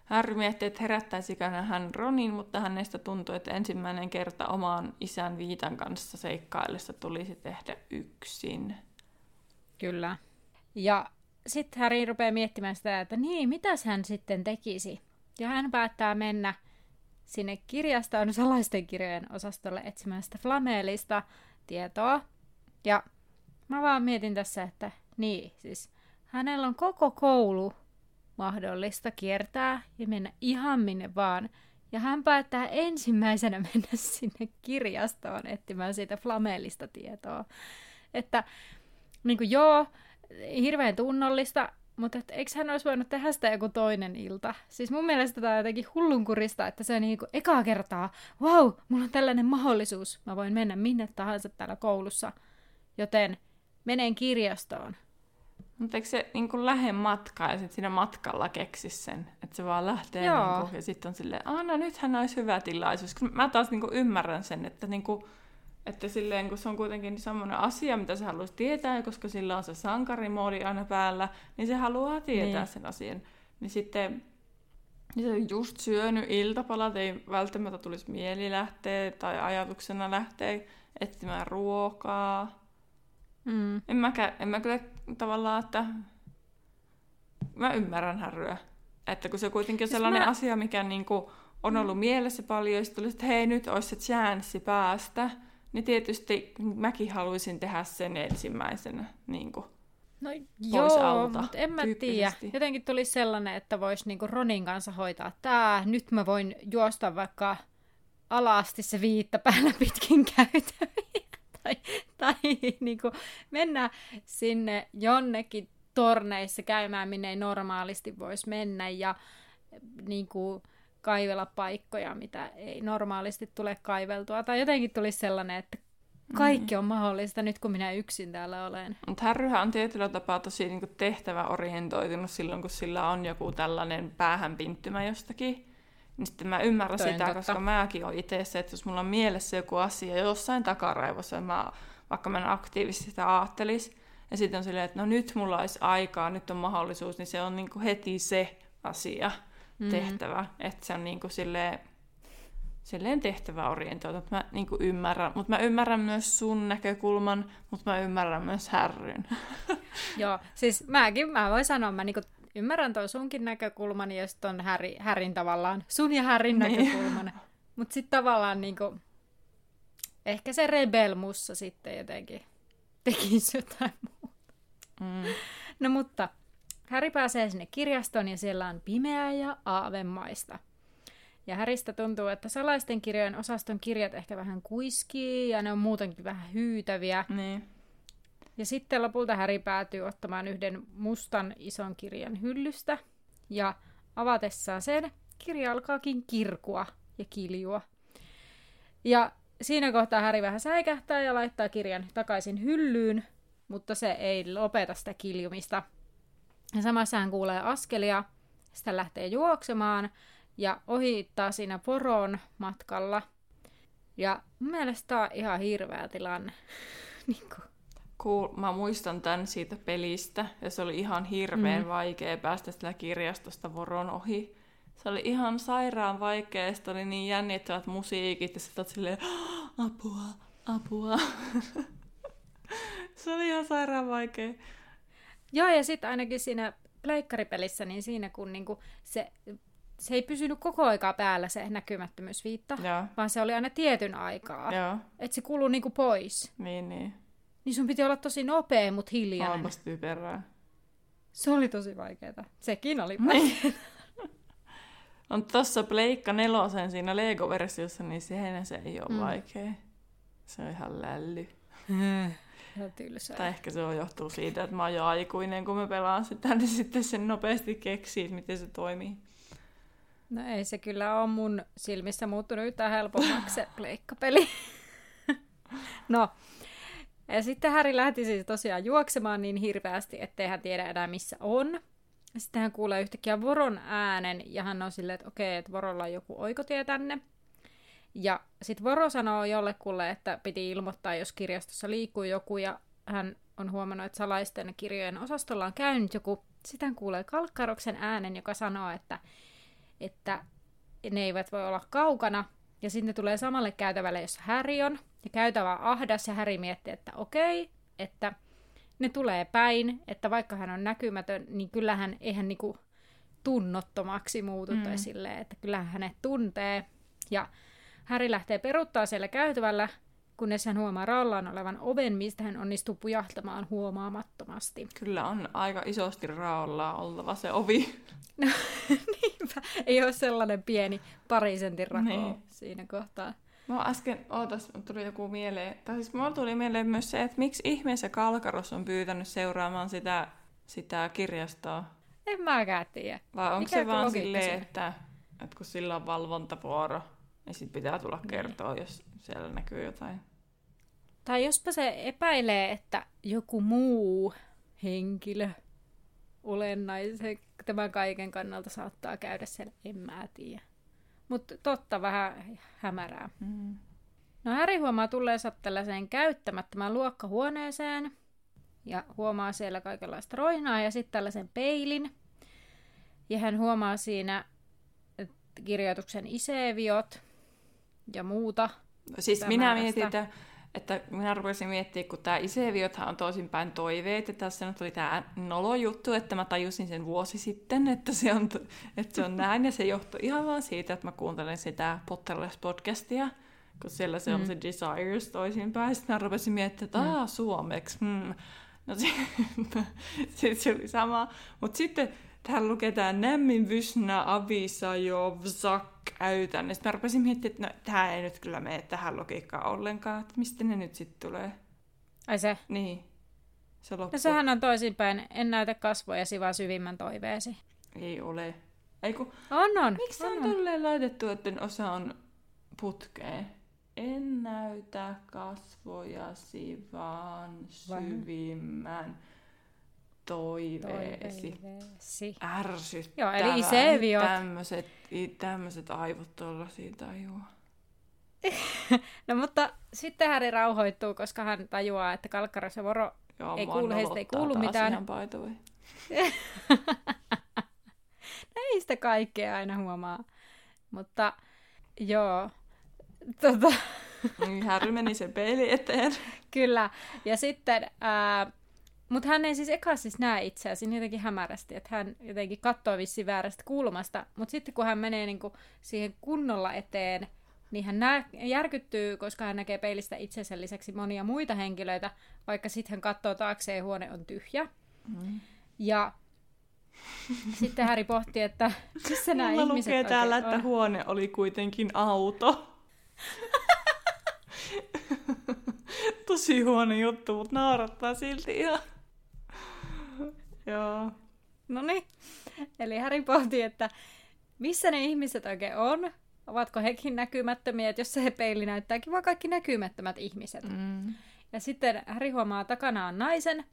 Harry mietti, että herättäisikö hän Ronin, mutta hänestä tuntui, että ensimmäinen kerta omaan isän Viitan kanssa seikkaillessa tulisi tehdä yksin. Kyllä. Ja sitten Harry rupeaa miettimään sitä, että niin, mitäs hän sitten tekisi. Ja hän päättää mennä sinne kirjastoon salaisten kirjojen osastolle etsimään sitä Flameelista tietoa. Ja mä vaan mietin tässä, että niin, siis hänellä on koko koulu mahdollista kiertää ja mennä ihan minne vaan. Ja hän päättää ensimmäisenä mennä sinne kirjastoon etsimään siitä flameellista tietoa. Että niin kuin joo, hirveän tunnollista, mutta et, eikö hän olisi voinut tehdä sitä joku toinen ilta? Siis mun mielestä tämä on jotenkin hullunkurista, että se on niin kuin ekaa kertaa, wow, mulla on tällainen mahdollisuus, mä voin mennä minne tahansa täällä koulussa, joten menen kirjastoon. Mutta eikö se niin kuin lähde matkaa ja sitten siinä matkalla keksi sen, että se vaan lähtee Joo. niin kuin, ja sitten on silleen, aah no nythän olisi hyvä tilaisuus. Mä taas niin kuin ymmärrän sen, että, niin kuin, että silleen, kun se on kuitenkin semmoinen asia, mitä se haluaisi tietää, koska sillä on se sankarimoodi aina päällä, niin se haluaa tietää niin. sen asian. Niin sitten Niin se on just syönyt iltapalat, ei välttämättä tulisi mieli lähteä tai ajatuksena lähteä etsimään ruokaa. Mm. En mä, en mä kyllä tavallaan, että mä ymmärrän härryä. Että kun se kuitenkin on siis sellainen mä... asia, mikä niinku on ollut mm. mielessä paljon, ja sitten että hei nyt olisi se chanssi päästä, niin tietysti mäkin haluaisin tehdä sen ensimmäisenä niin kuin No joo, alta, mutta en mä tiedä. Jotenkin tuli sellainen, että voisi niinku Ronin kanssa hoitaa tämä. Nyt mä voin juosta vaikka alasti se viittä päällä pitkin käytäviä. tai tai niinku mennä sinne jonnekin torneissa käymään, minne ei normaalisti voisi mennä. Ja niinku, kaivella paikkoja, mitä ei normaalisti tule kaiveltua. Tai jotenkin tulisi sellainen, että kaikki mm. on mahdollista nyt, kun minä yksin täällä olen. Mutta Härryhän on tietyllä tapaa tosi niin tehtäväorientoitunut silloin, kun sillä on joku tällainen päähänpinttymä jostakin. Niin sitten mä ymmärrän Toin sitä, totta. koska mäkin olen itse se, että jos mulla on mielessä joku asia jossain takaraivossa, mä, vaikka mä en aktiivisesti sitä ajattelisi, ja sitten on silleen, että no nyt mulla olisi aikaa, nyt on mahdollisuus, niin se on niin heti se asia mm. tehtävä. Että se on niin kuin silleen, silleen tehtäväorientoitunut. Mä niin kuin ymmärrän, mutta mä ymmärrän myös sun näkökulman, mutta mä ymmärrän myös härryn. Joo, siis mäkin, mä voin sanoa, mä niin kuin ymmärrän toi sunkin näkökulman ja sitten on häri, härin tavallaan, sun ja härin niin. näkökulman. Mutta sitten tavallaan niin kuin, ehkä se rebel mussa sitten jotenkin tekisi jotain muuta. Mm. No mutta Häri pääsee sinne kirjastoon ja siellä on pimeää ja aavemaista. Ja Häristä tuntuu, että salaisten kirjojen osaston kirjat ehkä vähän kuiskii ja ne on muutenkin vähän hyytäviä. Niin. Ja sitten lopulta Häri päätyy ottamaan yhden mustan ison kirjan hyllystä. Ja avatessaan sen, kirja alkaakin kirkua ja kiljua. Ja siinä kohtaa Häri vähän säikähtää ja laittaa kirjan takaisin hyllyyn, mutta se ei lopeta sitä kiljumista – ja samassa hän kuulee askelia, sitä lähtee juoksemaan ja ohittaa siinä poron matkalla. Ja mun mielestä tämä on ihan hirveä tilanne. niin cool. Mä muistan tämän siitä pelistä, ja se oli ihan hirveän mm. vaikea päästä sillä kirjastosta voron ohi. Se oli ihan sairaan vaikea, ja oli niin jännittävät musiikit, ja sitten silleen, apua, apua. se oli ihan sairaan vaikea. Joo, ja sitten ainakin siinä pleikkaripelissä, niin siinä kun niinku se, se ei pysynyt koko aikaa päällä se näkymättömyysviitta, Joo. vaan se oli aina tietyn aikaa. Että se kului niinku pois. Niin, niin. Niin sun piti olla tosi nopea, mutta hiljainen. Onpas typerää. Se oli tosi vaikeeta. Sekin oli niin. On tossa Pleikka nelosen siinä Lego-versiossa, niin sehän se ei ole mm. vaikea. Se on ihan lälly. Tylsää. Tai ehkä se on johtuu siitä, että mä oon jo aikuinen, kun mä pelaan sitä, niin sitten sen nopeasti keksii, miten se toimii. No ei se kyllä ole mun silmissä muuttunut yhtään helpommaksi se pleikkapeli. no, ja sitten Häri lähti siis tosiaan juoksemaan niin hirveästi, ettei hän tiedä enää missä on. Sitten hän kuulee yhtäkkiä Voron äänen ja hän on silleen, että okei, että Vorolla on joku oikotie tänne. Ja sitten Voro sanoo jollekulle, että piti ilmoittaa, jos kirjastossa liikkuu joku, ja hän on huomannut, että salaisten kirjojen osastolla on käynyt joku. Sitten kuulee Kalkkaroksen äänen, joka sanoo, että, että ne eivät voi olla kaukana. Ja sitten ne tulee samalle käytävälle, jossa Häri on. Ja käytävä on ahdas, ja Häri miettii, että okei, että ne tulee päin, että vaikka hän on näkymätön, niin kyllähän eihän niinku tunnottomaksi muutu mm. tai silleen, että kyllähän hänet tuntee. Ja Häri lähtee peruttaa siellä käytävällä, kunnes hän huomaa raallaan olevan oven, mistä hän onnistuu pujahtamaan huomaamattomasti. Kyllä on aika isosti raolla oltava se ovi. No, niinpä. Ei ole sellainen pieni parisentin rako niin. siinä kohtaa. Mä äsken, ootas, tuli joku mieleen, tai siis mulla tuli mieleen myös se, että miksi ihmeessä Kalkaros on pyytänyt seuraamaan sitä, sitä kirjastoa? En mäkään tiedä. Vai onko Mikä se vaan silleen, että, että kun sillä on valvontavuoro, niin sitten pitää tulla niin. kertoa, niin. jos siellä näkyy jotain. Tai jospa se epäilee, että joku muu henkilö olennaisen tämän kaiken kannalta saattaa käydä siellä, en mä tiedä. Mutta totta vähän hämärää. Mm. No Häri huomaa tulleensa tällaiseen käyttämättömään luokkahuoneeseen ja huomaa siellä kaikenlaista roinaa ja sitten tällaisen peilin. Ja hän huomaa siinä kirjoituksen Iseviot ja muuta. Siis Tämä minä mietin, että, että minä rupesin miettimään, kun tämä Iseviothan on toisinpäin toiveet, ja tässä nyt oli tämä nolojuttu, että mä tajusin sen vuosi sitten, että se on, että se on näin, ja se johtui ihan vaan siitä, että mä kuuntelen sitä Potterless-podcastia, kun siellä se on Mm. se Desires toisinpäin, sitten mä rupesin miettimään, että aah, suomeksi, hmm. No sitten sit se oli sama, mutta sitten täällä lukee tämä Nämmin Vysna Avisajovzak äytän. Ja sitten mä rupesin miettimään, että no, tämä ei nyt kyllä mene tähän logiikkaan ollenkaan, että mistä ne nyt sitten tulee. Ai se. Niin, se loppu. No sehän on toisinpäin. En näytä kasvojasi, vaan syvimmän toiveesi. Ei ole. Ei kun, On, on. miksi se on, on tolleen laitettu, että osa on putkeen? En näytä kasvojasi, vaan syvimmän toiveesi. Toiveesi. Ärsyttävää. Joo, eli Iseviot. Tämmöiset, tämmöiset aivot tuolla siitä tajua. No mutta sitten Häri rauhoittuu, koska hän tajuaa, että Kalkkaros ja Voro Joo, Ei kuulu, heistä ei kuulu mitään. Ihan way. ei sitä kaikkea aina huomaa. Mutta joo, tota, Niin, Harry meni sen peili eteen. kyllä. Ja sitten, ää, mutta hän ei siis eka siis näe itseään siinä jotenkin hämärästi, että hän jotenkin katsoo vissiin väärästä kulmasta. Mutta sitten kun hän menee niinku siihen kunnolla eteen, niin hän nää, järkyttyy, koska hän näkee peilistä itsensä lisäksi monia muita henkilöitä, vaikka sitten hän katsoo taakseen ja huone on tyhjä. Mm. Ja sitten Häri pohti, että missä nämä Mulla ihmiset lukee täällä, oikein että on. huone oli kuitenkin auto. Tosi huono juttu, mutta naurattaa silti ihan. Joo. No niin. Eli Häri pohti, että missä ne ihmiset oikein on? Ovatko hekin näkymättömiä, että jos se peili näyttääkin vaan kaikki näkymättömät ihmiset. Mm. Ja sitten Häri huomaa takana on naisen,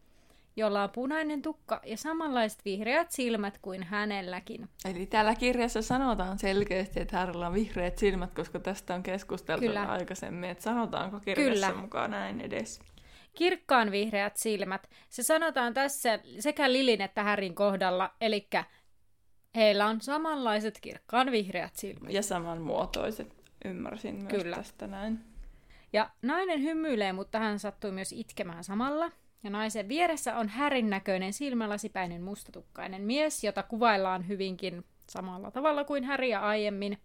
jolla on punainen tukka ja samanlaiset vihreät silmät kuin hänelläkin. Eli täällä kirjassa sanotaan selkeästi, että Harrylla on vihreät silmät, koska tästä on keskusteltu Kyllä. aikaisemmin, että sanotaanko kirjassa Kyllä. mukaan näin edes. Kirkkaan vihreät silmät. Se sanotaan tässä sekä Lilin että Härin kohdalla, eli heillä on samanlaiset kirkkaan vihreät silmät. Ja samanmuotoiset, ymmärsin myös Kyllä. tästä näin. Ja nainen hymyilee, mutta hän sattui myös itkemään samalla. Ja naisen vieressä on härin näköinen silmälasipäinen mustatukkainen mies, jota kuvaillaan hyvinkin samalla tavalla kuin Häri ja aiemmin.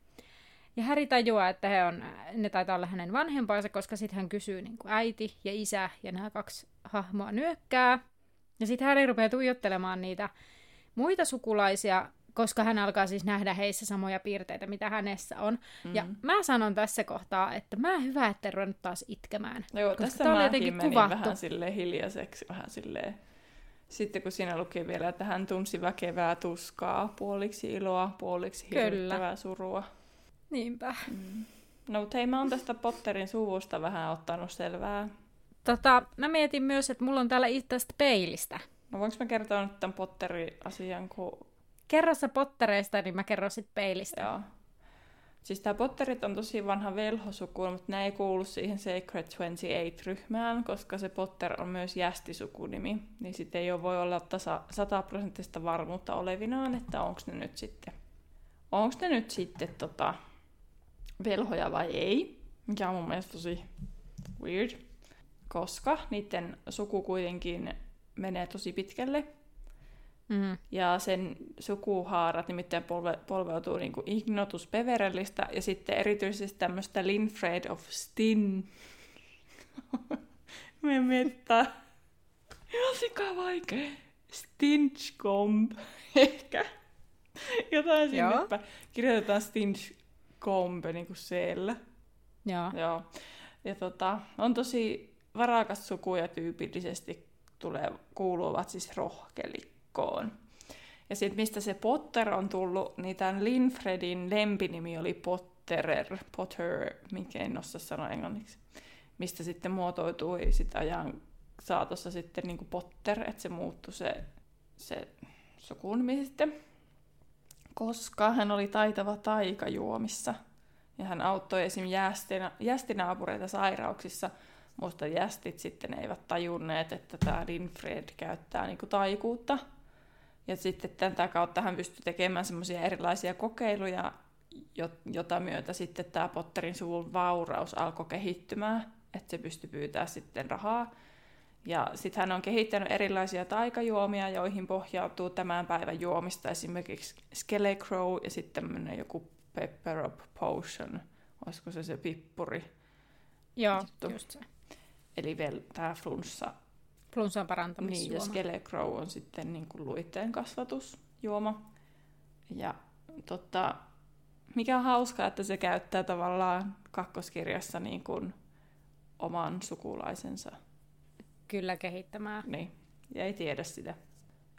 Ja Häri tajuaa, että he on, ne taitaa olla hänen vanhempansa, koska sitten hän kysyy niin kuin äiti ja isä, ja nämä kaksi hahmoa nyökkää. Ja sitten Häri rupeaa tuijottelemaan niitä muita sukulaisia, koska hän alkaa siis nähdä heissä samoja piirteitä, mitä hänessä on. Mm. Ja mä sanon tässä kohtaa, että mä hyvä, että ruvennut taas itkemään. No joo, Koska tässä oli mäkin jotenkin menin kuvattu. vähän sille hiljaiseksi, vähän silleen. Sitten kun siinä luki vielä, että hän tunsi väkevää tuskaa, puoliksi iloa, puoliksi Kyllä. hirvittävää surua. Niinpä. No mutta hei, mä oon tästä Potterin suvusta vähän ottanut selvää. Tota, mä mietin myös, että mulla on täällä itse tästä peilistä. No voinko mä kertoa nyt tämän Potteri-asian, kun... Kerro sä pottereista, niin mä kerron sit peilistä. Joo. Siis tää Potterit on tosi vanha velhosuku, mutta ne ei kuulu siihen Sacred 28-ryhmään, koska se Potter on myös jästisukunimi. Niin sitten ei ole voi olla tasa, sataprosenttista varmuutta olevinaan, että onko ne nyt sitten, onko ne nyt sitten tota, velhoja vai ei. Mikä on mun mielestä tosi weird, koska niiden suku kuitenkin menee tosi pitkälle. Mm. Ja sen sukuhaarat nimittäin polve, polveutuu niin Ignotus Peverellistä ja sitten erityisesti tämmöistä Linfred of Stin. Me mietitään. Ihan sika vaikea. Stinchcomb. Ehkä. Jotain sinne. Kirjoitetaan Stinchcomb niin kuin siellä. Joo. Joo. Ja tota, on tosi varakas suku ja tyypillisesti tulee, kuuluvat siis rohkelikkoon. Ja sitten mistä se Potter on tullut, niin tämän Linfredin lempinimi oli Potterer, Potter, mikä en osaa sanoa englanniksi. Mistä sitten muotoutui sit ajan saatossa sitten niin kuin Potter, että se muuttui se, se sukunimi sitten. Koska hän oli taitava taikajuomissa. Ja hän auttoi esim. jästinä, jästinaapureita sairauksissa, mutta jästit sitten eivät tajunneet, että tämä Linfred käyttää niinku taikuutta. Ja sitten tätä kautta hän pystyi tekemään semmoisia erilaisia kokeiluja, jota myötä sitten tämä Potterin suvun vauraus alkoi kehittymään, että se pystyi pyytämään sitten rahaa. Ja sitten hän on kehittänyt erilaisia taikajuomia, joihin pohjautuu tämän päivän juomista, esimerkiksi Skelecrow ja sitten tämmöinen joku Pepper Up Potion, olisiko se se pippuri. Joo, juttu. just se. Eli tämä flunssa. Flunssan parantamisjuoma. Niin, ja Skelecrow on sitten niin kuin luitteen kasvatusjuoma. Ja tota, mikä on hauskaa, että se käyttää tavallaan kakkoskirjassa niin kuin oman sukulaisensa. Kyllä kehittämään. Niin, ja ei tiedä sitä.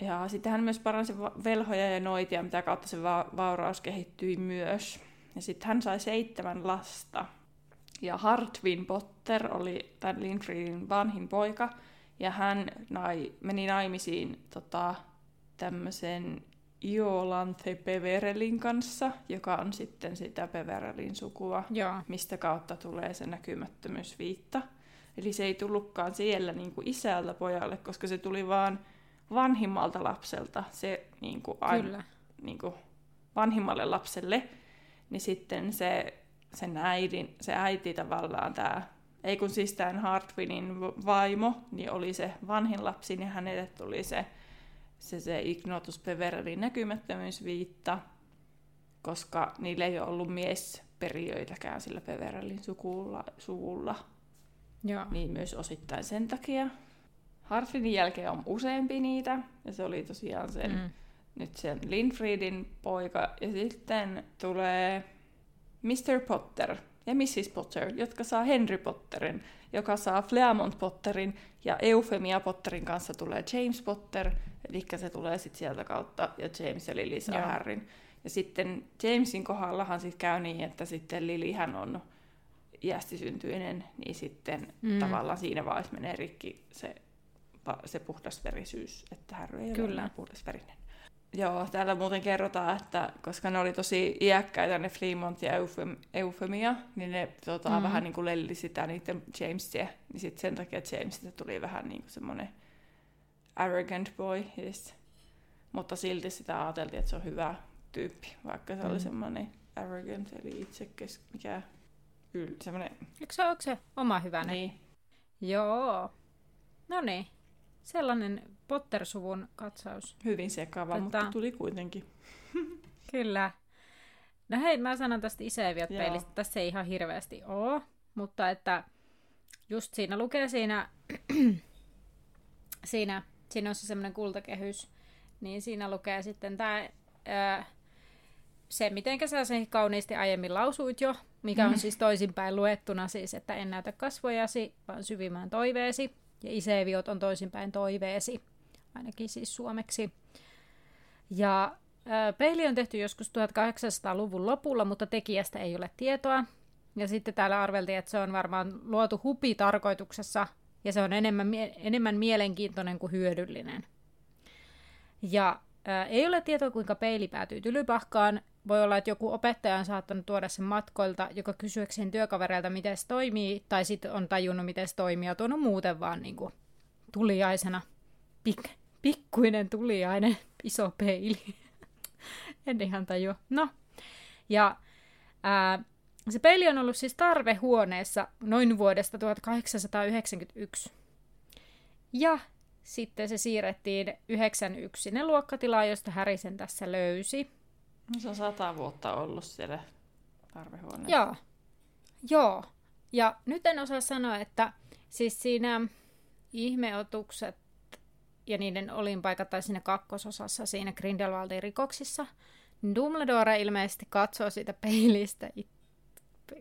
Ja sitten hän myös paransi velhoja ja noitia, mitä kautta se va- vauraus kehittyi myös. Ja sitten hän sai seitsemän lasta. Ja Hartwin Potter oli tämän Linfriedin vanhin poika, ja hän nai, meni naimisiin tota, tämmöisen Iolanthe Peverelin kanssa, joka on sitten sitä Peverelin sukua, Joo. mistä kautta tulee se näkymättömyysviitta. Eli se ei tullutkaan siellä niin kuin isältä pojalle, koska se tuli vaan vanhimmalta lapselta, se niin kuin aina, Kyllä. Niin kuin vanhimmalle lapselle, niin sitten se, sen äidin, se äiti tavallaan tämä, ei kun siis tämän Hartwinin vaimo, niin oli se vanhin lapsi, niin hänelle tuli se se, se Ignotus Peverelin näkymättömyysviitta, koska niillä ei ole ollut miesperiöitäkään sillä Peverelin sukulla, suvulla. Joo. Niin myös osittain sen takia. Harfinin jälkeen on useampi niitä, ja se oli tosiaan sen, mm. nyt sen Linfriedin poika, ja sitten tulee Mr. Potter ja Mrs. Potter, jotka saa Henry Potterin, joka saa Fleamont Potterin, ja Eufemia Potterin kanssa tulee James Potter, eli se tulee sitten sieltä kautta, ja James ja Lily saa Joo. Harryn. Ja sitten Jamesin kohdallahan sitten käy niin, että sitten Lilyhän on iästisyntyinen, niin sitten mm. tavallaan siinä vaiheessa menee rikki se, se puhdasverisyys, että Harry ei Kyllä. ole puhdasverinen. Joo, täällä muuten kerrotaan, että koska ne oli tosi iäkkäitä, ne Fremont ja Eufem, Eufemia, niin ne tota, mm-hmm. vähän niin kuin lelli sitä niiden Jamesia, niin sitten sen takia Jamesista tuli vähän niin kuin semmoinen arrogant boy, yes. mutta silti sitä ajateltiin, että se on hyvä tyyppi, vaikka se mm. oli semmoinen arrogant, eli itsekes, mikä yl, semmoinen... Eikö se, onko se oma hyvänä? Niin. Joo. No niin. Sellainen Potter-suvun katsaus. Hyvin sekava, Tota- mutta tuli kuitenkin. Kyllä. No hei, mä sanon tästä Joo. Iseviot-peilistä, tässä ei ihan hirveästi ole, mutta että just siinä lukee siinä, siinä, siinä on se semmoinen kultakehys, niin siinä lukee sitten tämä, se mitenkä sä sen kauniisti aiemmin lausuit jo, mikä on siis toisinpäin luettuna siis, että en näytä kasvojasi, vaan syvimään toiveesi, ja Iseviot on toisinpäin toiveesi, ainakin siis suomeksi. Ja ö, peili on tehty joskus 1800-luvun lopulla, mutta tekijästä ei ole tietoa. Ja sitten täällä arveltiin, että se on varmaan luotu hupi-tarkoituksessa, ja se on enemmän, enemmän mielenkiintoinen kuin hyödyllinen. Ja ö, ei ole tietoa, kuinka peili päätyy tylypahkaan. Voi olla, että joku opettaja on saattanut tuoda sen matkoilta, joka kysyäkseen työkavereilta, miten se toimii, tai sitten on tajunnut, miten se toimii, ja tuonut muuten vaan niin kuin, tuliaisena. Pik, pikkuinen tuliainen iso peili. en ihan tajua. No, ja ää, se peili on ollut siis tarvehuoneessa noin vuodesta 1891. Ja sitten se siirrettiin 91 sinne luokkatilaan, josta Häri sen tässä löysi. No, se on sata vuotta ollut siellä tarvehuoneessa. Joo. Joo. Ja nyt en osaa sanoa, että siis siinä ihmeotukset ja niiden olinpaikat tai siinä kakkososassa siinä Grindelwaldin rikoksissa, niin Dumbledore ilmeisesti katsoo siitä peilistä, it-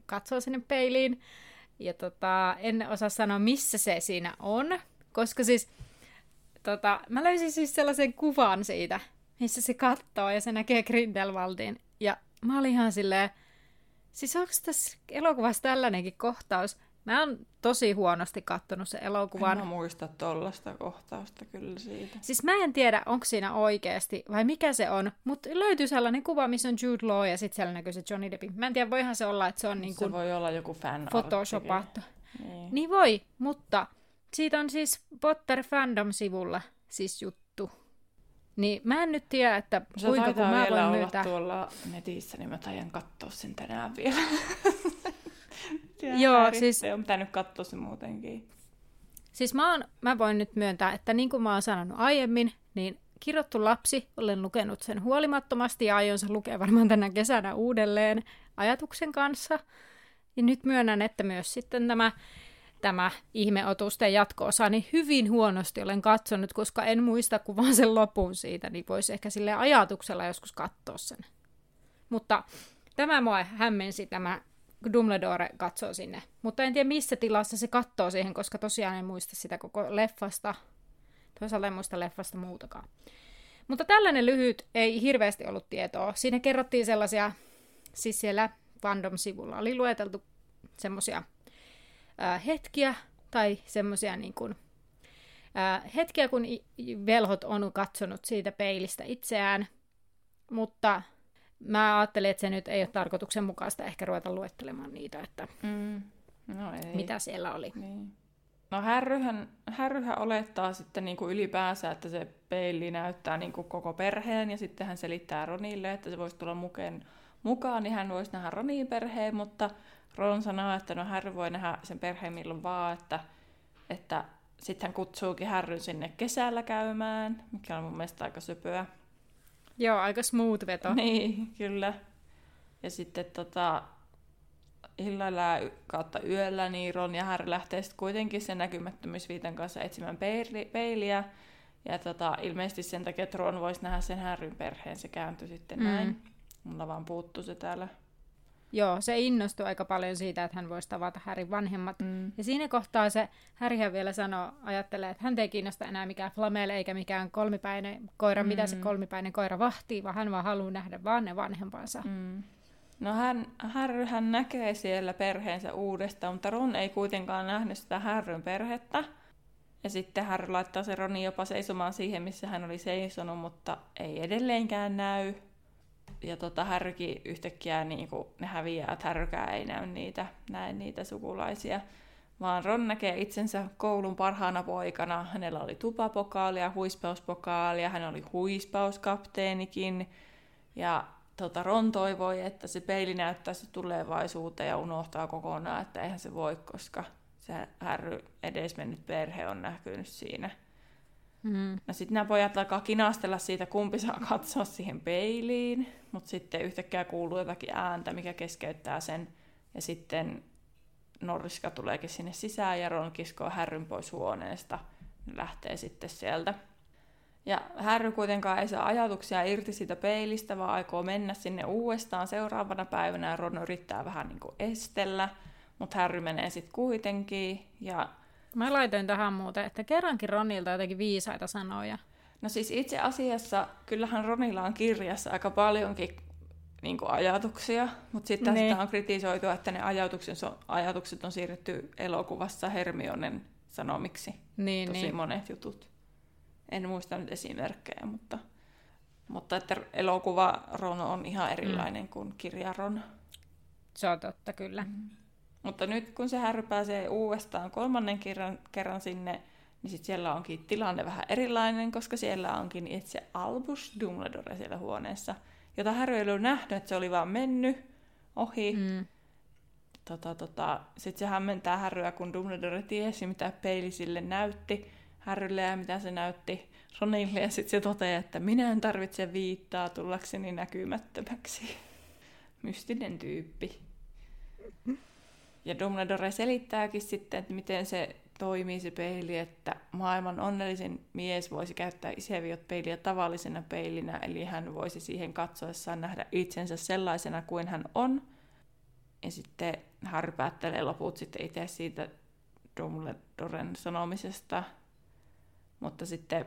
katsoo sinne peiliin, ja tota, en osaa sanoa, missä se siinä on, koska siis tota, mä löysin siis sellaisen kuvan siitä, missä se katsoo ja se näkee Grindelwaldin, ja mä olin ihan silleen, Siis onko tässä elokuvassa tällainenkin kohtaus? Mä oon tosi huonosti kattonut sen En elokuvan. mä muista tollasta kohtausta kyllä siitä. Siis mä en tiedä, onko siinä oikeasti vai mikä se on, mutta löytyy sellainen kuva, missä on Jude Law ja sitten siellä näkyy se Johnny Depp. Mä en tiedä, voihan se olla, että se on niin Se kuin voi olla joku fan photoshopattu. Niin. Niin voi, mutta siitä on siis Potter Fandom-sivulla siis juttu. Niin mä en nyt tiedä, että Se kuinka kun mä voin myöntää. tuolla netissä, niin mä taidan katsoa sen tänään vielä. Joo, häiritsee. siis- On pitänyt katsoa se muutenkin. Siis mä, oon, mä voin nyt myöntää, että niin kuin mä oon sanonut aiemmin, niin kirjoittu lapsi, olen lukenut sen huolimattomasti ja aion sen lukea varmaan tänä kesänä uudelleen ajatuksen kanssa. Ja nyt myönnän, että myös sitten tämä, tämä ihmeotusten jatko-osa, niin hyvin huonosti olen katsonut, koska en muista kuin sen lopun siitä, niin voisi ehkä sille ajatuksella joskus katsoa sen. Mutta tämä mua hämmensi tämä kun Dumbledore katsoo sinne. Mutta en tiedä missä tilassa se katsoo siihen, koska tosiaan en muista sitä koko leffasta. Toisaalta en muista leffasta muutakaan. Mutta tällainen lyhyt ei hirveästi ollut tietoa. Siinä kerrottiin sellaisia, siis siellä fandom-sivulla oli lueteltu semmoisia hetkiä tai semmoisia niin kuin, ää, hetkiä, kun velhot on katsonut siitä peilistä itseään, mutta mä ajattelin, että se nyt ei ole tarkoituksenmukaista ehkä ruveta luettelemaan niitä, että Mm. No ei. mitä siellä oli. Niin. No härryhän, härryhän olettaa sitten niin kuin ylipäänsä, että se peili näyttää niin kuin koko perheen ja sitten hän selittää Ronille, että se voisi tulla mukaan, mukaan niin hän voisi nähdä Ronin perheen, mutta Ron sanoo, että no Härry voi nähdä sen perheen milloin vaan, että, että sitten hän kutsuukin Härryn sinne kesällä käymään, mikä on mun mielestä aika söpöä. Joo, aika smooth veto. Niin, kyllä. Ja sitten tota, illalla kautta yöllä niin Ron ja Harry lähtee sitten kuitenkin sen näkymättömyysviitan kanssa etsimään peili, peiliä. Ja tota, ilmeisesti sen takia, että Ron voisi nähdä sen Harryn perheen, se kääntyi sitten mm. näin. Mulla vaan puuttuu se täällä. Joo, se innostui aika paljon siitä, että hän voisi tavata Härin vanhemmat. Mm. Ja siinä kohtaa se Härihän vielä sanoo, ajattelee, että hän ei kiinnosta enää mikään flamel eikä mikään kolmipäinen koira, mm. mitä se kolmipäinen koira vahtii, vaan hän vaan haluaa nähdä vaan ne vanhempansa. Mm. Mm. No hän, Harry hän näkee siellä perheensä uudestaan, mutta Ron ei kuitenkaan nähnyt sitä Harryn perhettä. Ja sitten Harry laittaa se Ronin jopa seisomaan siihen, missä hän oli seisonut, mutta ei edelleenkään näy. Ja tota, Harrykin yhtäkkiä niin kuin, ne häviää, että Harrykään ei näy niitä, näe niitä sukulaisia. Vaan Ron näkee itsensä koulun parhaana poikana. Hänellä oli tupapokaali ja huispauspokaali ja hän oli huispauskapteenikin. Ja tota, Ron toivoi, että se peili näyttäisi tulevaisuuteen ja unohtaa kokonaan, että eihän se voi, koska se Harry edesmennyt perhe on näkynyt siinä. Mm. No sitten nämä pojat alkaa kinastella siitä, kumpi saa katsoa siihen peiliin, mutta sitten yhtäkkiä kuuluu jotakin ääntä, mikä keskeyttää sen. Ja sitten Norriska tuleekin sinne sisään ja Ron kiskoo Härryn pois huoneesta. Ne lähtee sitten sieltä. Ja Härry kuitenkaan ei saa ajatuksia irti siitä peilistä, vaan aikoo mennä sinne uudestaan seuraavana päivänä. Ja Ron yrittää vähän niin kuin estellä, mutta Härry menee sitten kuitenkin. Ja Mä laitoin tähän muuten, että kerrankin Ronilta jotenkin viisaita sanoja. No siis itse asiassa kyllähän Ronilla on kirjassa aika paljonkin niin kuin ajatuksia, mutta sitten Niin. sitä on kritisoitu, että ne ajatukset on, ajatukset on siirretty elokuvassa Hermionen sanomiksi. Niin, Tosi niin. monet jutut. En muista nyt esimerkkejä, mutta, mutta että elokuva Ron on ihan erilainen mm. kuin kirja Ron. Se on totta, kyllä. Mutta nyt kun se Harry pääsee uudestaan kolmannen kerran, kerran sinne, niin sit siellä onkin tilanne vähän erilainen, koska siellä onkin itse Albus Dumbledore siellä huoneessa, jota Harry ei ollut nähnyt, että se oli vaan mennyt ohi. Mm. Tota, tota, Sitten se hämmentää Harryä, kun Dumbledore tiesi, mitä peili sille näytti Harrylle ja mitä se näytti Ronille. Ja sitten se toteaa, että minä en tarvitse viittaa tullakseni näkymättömäksi. Mystinen tyyppi. Ja Dumbledore selittääkin sitten, että miten se toimii se peili, että maailman onnellisin mies voisi käyttää iseviot peiliä tavallisena peilinä, eli hän voisi siihen katsoessaan nähdä itsensä sellaisena kuin hän on. Ja sitten Harry päättelee loput sitten itse siitä Dumbledoren sanomisesta. Mutta sitten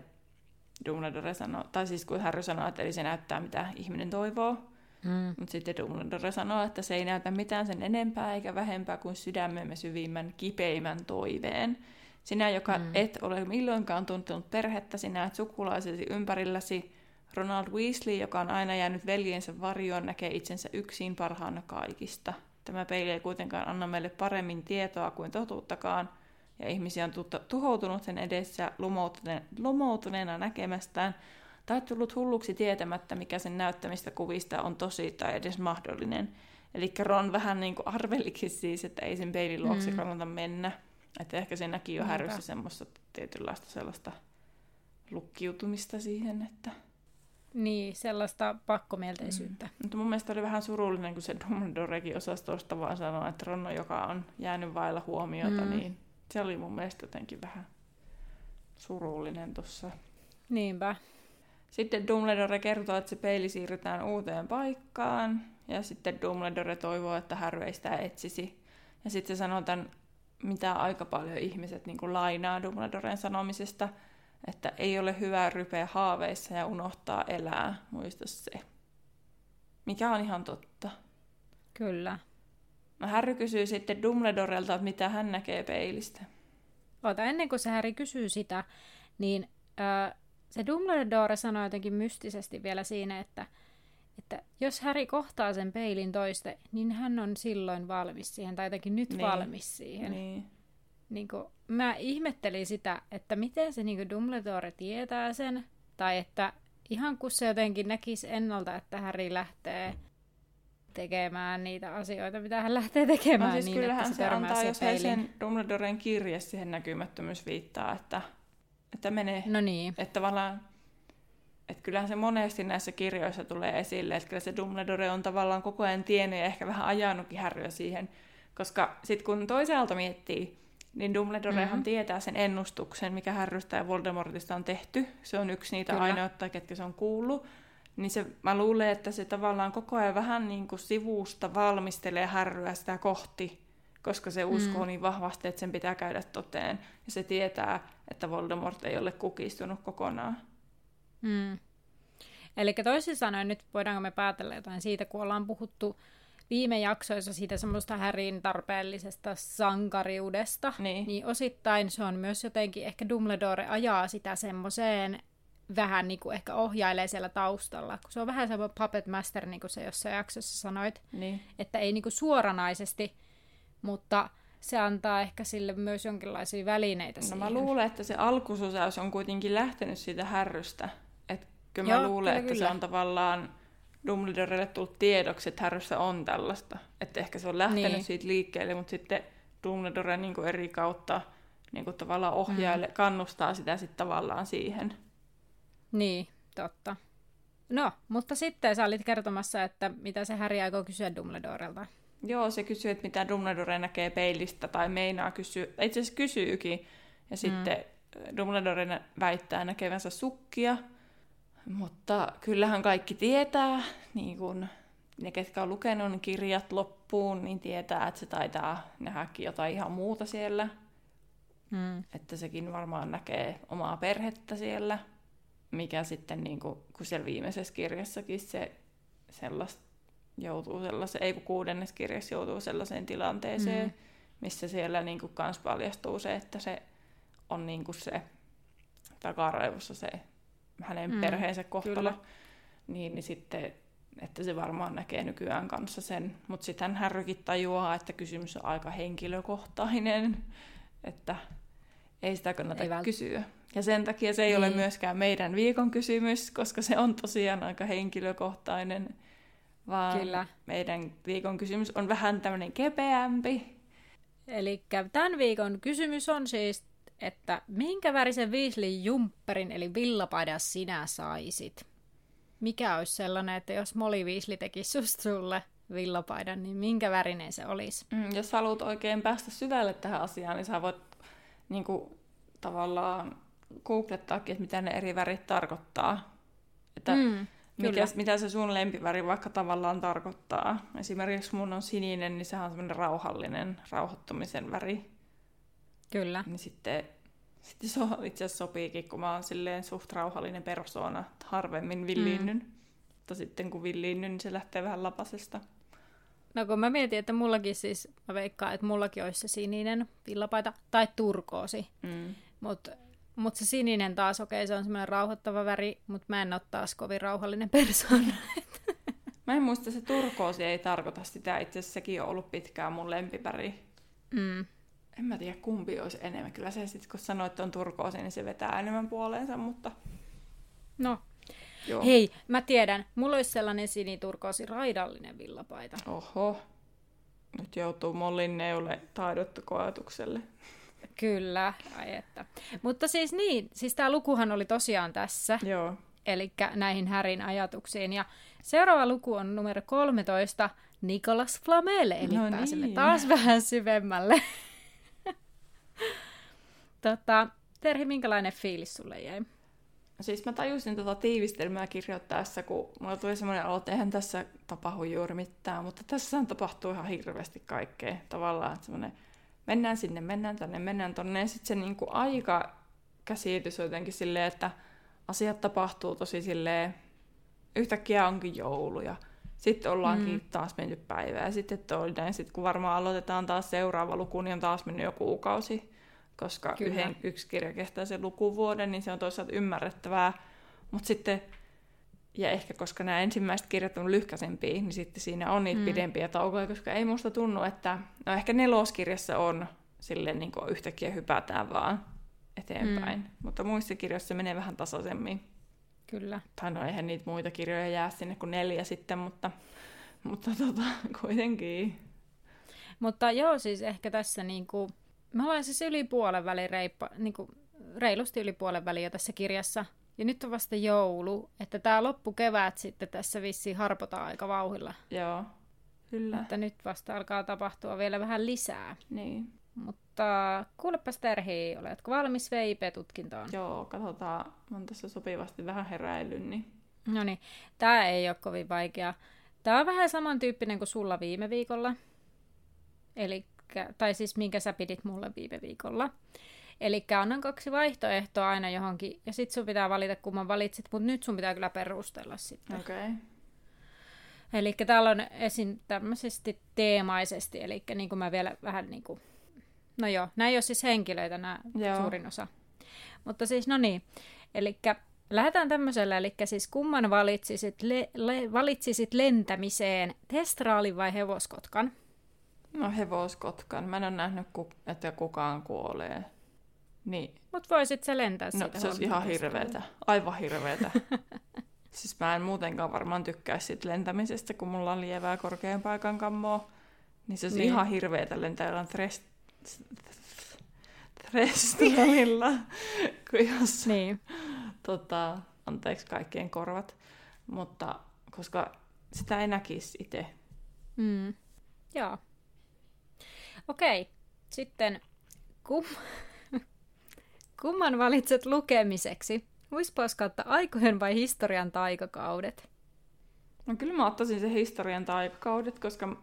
Dumbledore sanoo, tai siis kun Harry sanoo, että eli se näyttää mitä ihminen toivoo, Mm. mutta sitten Dumbledore sanoo, että se ei näytä mitään sen enempää eikä vähempää kuin sydämemme syvimmän kipeimmän toiveen. Sinä, joka mm. et ole milloinkaan tuntenut perhettä, sinä et sukulaisesi ympärilläsi. Ronald Weasley, joka on aina jäänyt veljensä varjoon, näkee itsensä yksin parhaana kaikista. Tämä peili ei kuitenkaan anna meille paremmin tietoa kuin totuuttakaan, ja ihmisiä on tu- tuhoutunut sen edessä lumoutuneena näkemästään. Tai tullut hulluksi tietämättä, mikä sen näyttämistä kuvista on tosi tai edes mahdollinen. Eli Ron vähän niin kuin arvelikin siis, että ei sen peilin luokse mm. kannata mennä. Että ehkä se näki jo Harryssä semmoista tietynlaista sellaista lukkiutumista siihen, että... Niin, sellaista pakkomielteisyyttä. Mm. Mutta mun mielestä oli vähän surullinen, kun se Dumbledorekin osasi tuosta vaan sanoa, että Ronno, joka on jäänyt vailla huomiota, mm. niin se oli mun mielestä jotenkin vähän surullinen tuossa. Niinpä. Sitten Dumbledore kertoo, että se peili siirretään uuteen paikkaan, ja sitten Dumbledore toivoo, että Harry ei sitä etsisi. Ja sitten se sanoo tämän, mitä aika paljon ihmiset niin kuin lainaa Dumbledoren sanomisesta, että ei ole hyvä rypeä haaveissa ja unohtaa elää, muista se. Mikä on ihan totta. Kyllä. No Harry kysyy sitten Dumbledorelta, että mitä hän näkee peilistä. Ota, ennen kuin se Harry kysyy sitä, niin äh, se Dumbledore sanoi jotenkin mystisesti vielä siinä, että, että jos Harry kohtaa sen peilin toiste, niin hän on silloin valmis siihen, tai jotenkin nyt niin. valmis siihen. Niin. Niin kuin, mä ihmettelin sitä, että miten se niin kuin Dumbledore tietää sen, tai että ihan kun se jotenkin näkisi ennalta, että Harry lähtee tekemään niitä asioita, mitä hän lähtee tekemään. No siis niin, kyllähän että se, se antaa, jos sen Dumbledoren kirje siihen näkymättömyys viittaa, että, että menee. No niin. Että tavallaan, että kyllähän se monesti näissä kirjoissa tulee esille, että kyllä se Dumbledore on tavallaan koko ajan tiennyt ja ehkä vähän ajanutkin härryä siihen, koska sitten kun toisaalta miettii, niin Dumbledorehan mm-hmm. tietää sen ennustuksen, mikä Härrystä ja Voldemortista on tehty. Se on yksi niitä Kyllä. ainoita, ketkä se on kuullut. Niin se, mä luulen, että se tavallaan koko ajan vähän niin kuin sivusta valmistelee Härryä sitä kohti, koska se uskoo mm. niin vahvasti, että sen pitää käydä toteen. Ja se tietää, että Voldemort ei ole kukistunut kokonaan. Mm. Eli toisin sanoen nyt voidaanko me päätellä jotain siitä, kun ollaan puhuttu viime jaksoissa siitä semmoista härin tarpeellisesta sankariudesta, niin. niin osittain se on myös jotenkin, ehkä Dumbledore ajaa sitä semmoiseen vähän niin kuin ehkä ohjailee siellä taustalla, kun se on vähän semmoinen puppet master, niin kuin se jossain jaksossa sanoit, niin. että ei niin kuin suoranaisesti, mutta se antaa ehkä sille myös jonkinlaisia välineitä no, siihen. mä luulen, että se alkususaus on kuitenkin lähtenyt siitä härrystä. Että kyllä Joo, mä luulen, kyllä, että kyllä. se on tavallaan Dumbledorelle tullut tiedoksi, että Harryssä on tällaista. Että ehkä se on lähtenyt niin. siitä liikkeelle, mutta sitten Dumbledore niin kuin eri kautta niin kuin tavallaan ohjaille, mm. kannustaa sitä sitten tavallaan siihen. Niin, totta. No, mutta sitten sä olit kertomassa, että mitä se Harry aikoo kysyä Dumbledorelta. Joo, se kysyy, että mitä Dumbledore näkee peilistä tai meinaa kysyä. Itse asiassa kysyykin. Ja mm. sitten Dumbledore väittää näkevänsä sukkia, mutta kyllähän kaikki tietää, niin kun ne ketkä on lukenut ne kirjat loppuun, niin tietää, että se taitaa nähdäkin jotain ihan muuta siellä. Mm. Että sekin varmaan näkee omaa perhettä siellä, mikä sitten, niin kun, kun siellä viimeisessä kirjassakin se sellaista joutuu sellaiseen, ei kun kuudennes kirjassa joutuu sellaiseen tilanteeseen, mm. missä siellä niin kuin kans paljastuu se, että se on niin kuin se takaraivossa se hänen mm, perheensä kohtalo, niin, niin sitten, että se varmaan näkee nykyään kanssa sen. Mutta sitten hän Harrykin tajuaa, että kysymys on aika henkilökohtainen, että ei sitä kannata ei kysyä. Ja sen takia se ei niin. ole myöskään meidän viikon kysymys, koska se on tosiaan aika henkilökohtainen, vaan Kyllä. meidän viikon kysymys on vähän tämmöinen kepeämpi. Eli tämän viikon kysymys on siis että minkä värisen Weasley jumpperin eli villapaidan sinä saisit? Mikä olisi sellainen, että jos Molly Weasley tekisi susta sulle villapaidan, niin minkä värinen se olisi? Mm, jos haluat oikein päästä syvälle tähän asiaan, niin sä voit niin kuin, tavallaan googlettaakin, että mitä ne eri värit tarkoittaa. Että mm, mikä, mitä se sun lempiväri vaikka tavallaan tarkoittaa. Esimerkiksi mun on sininen, niin sehän on semmoinen rauhallinen, rauhoittumisen väri. Kyllä. Niin sitten, sitten se on, itse asiassa sopiikin, kun mä oon silleen suht rauhallinen persoona, harvemmin villiinnyn. Mm. Mutta sitten kun villiinnyn, niin se lähtee vähän lapasesta. No kun mä mietin, että mullakin siis, mä veikkaan, että mullakin olisi se sininen villapaita tai turkoosi. Mm. Mutta mut se sininen taas, okei, okay, se on semmoinen rauhoittava väri, mutta mä en ole taas kovin rauhallinen persoona. mä en muista, se turkoosi ei tarkoita sitä. Itse asiassa sekin on ollut pitkään mun lempiväri. Mm en mä tiedä kumpi olisi enemmän. Kyllä se sitten, kun sanoo, että on turkoosi, niin se vetää enemmän puoleensa, mutta... No, Joo. Hei, mä tiedän, mulla olisi sellainen siniturkoosi raidallinen villapaita. Oho. Nyt joutuu Mollin neule taidottokoatukselle. Kyllä, ai että. Mutta siis niin, siis tämä lukuhan oli tosiaan tässä, Joo. eli näihin Härin ajatuksiin. Ja seuraava luku on numero 13, Nicolas Flamel, eli No pääsemme niin. taas vähän syvemmälle. tota, Terhi, minkälainen fiilis sulle jäi? Siis mä tajusin tota tiivistelmää kirjoittaessa, kun mulla tuli semmoinen olo, että eihän tässä tapahdu juuri mitään, mutta tässä tapahtuu ihan hirveästi kaikkea tavallaan, semmoinen mennään sinne, mennään tänne, mennään tonne, ja sitten se niinku aika käsitys on jotenkin silleen, että asiat tapahtuu tosi silleen, yhtäkkiä onkin joulu ja sitten ollaankin mm. taas menty päivää ja sitten toinen, sitten kun varmaan aloitetaan taas seuraava luku, niin on taas mennyt jo kuukausi, koska Kyllä. yhden, yksi kirja kestää sen lukuvuoden, niin se on toisaalta ymmärrettävää, mutta sitten ja ehkä koska nämä ensimmäiset kirjat on lyhkäisempiä, niin sitten siinä on niitä Mm. pidempiä taukoja, koska ei musta tunnu, että... No ehkä neloskirjassa on silleen niin kuin yhtäkkiä hypätään vaan eteenpäin. Mm. Mutta muissa kirjoissa menee vähän tasaisemmin. Kyllä. Tai no eihän niitä muita kirjoja jää sinne kuin neljä sitten, mutta, mutta tota, kuitenkin. Mutta joo, siis ehkä tässä niinku, me ollaan siis yli puolen välin reippa, niinku, reilusti yli puolen väliin jo tässä kirjassa. Ja nyt on vasta joulu, että tämä loppukevät sitten tässä vissiin harpotaan aika vauhilla. Joo, kyllä. Että nyt vasta alkaa tapahtua vielä vähän lisää. Niin. Mutta kuulepas Terhi, oletko valmis VIP-tutkintoon? Joo, katsotaan. Mä oon tässä sopivasti vähän heräillyt, niin... No niin, tämä ei ole kovin vaikea. Tämä on vähän samantyyppinen kuin sulla viime viikolla. Eli, tai siis minkä sä pidit mulle viime viikolla. Eli annan kaksi vaihtoehtoa aina johonkin, ja sitten sun pitää valita, kumman valitset, mutta nyt sun pitää kyllä perustella sitten. Okei. Okay. Eli täällä on esim. tämmöisesti teemaisesti, eli niin kuin mä vielä vähän niin kuin... No joo, nämä ei ole siis henkilöitä, nämä Joo. suurin osa. Mutta siis, no niin, eli lähdetään tämmöisellä, eli siis kumman valitsisit, le, le, valitsisit lentämiseen, testraalin vai hevoskotkan? No hevoskotkan. Mä en ole nähnyt, että kukaan kuolee. Niin, Mutta voisit se lentää no siitä se olisi ihan hirveetä. Aivan hirveetä. siis mä en muutenkaan varmaan tykkäisi siitä lentämisestä, kun mulla on lievää korkean paikan kammoa. Niin se olisi Niin. niin. ihan hirveetä lentää jollain tres... Trestralilla. kun jos, Niin, tota, anteeksi kaikkien korvat. Mutta koska sitä ei näkisi itse. mm. joo. Okei, sitten kum... kumman valitset lukemiseksi? Huispaus kautta aikojen vai historian taikakaudet? No kyllä mä ottaisin se historian taikakaudet, koska,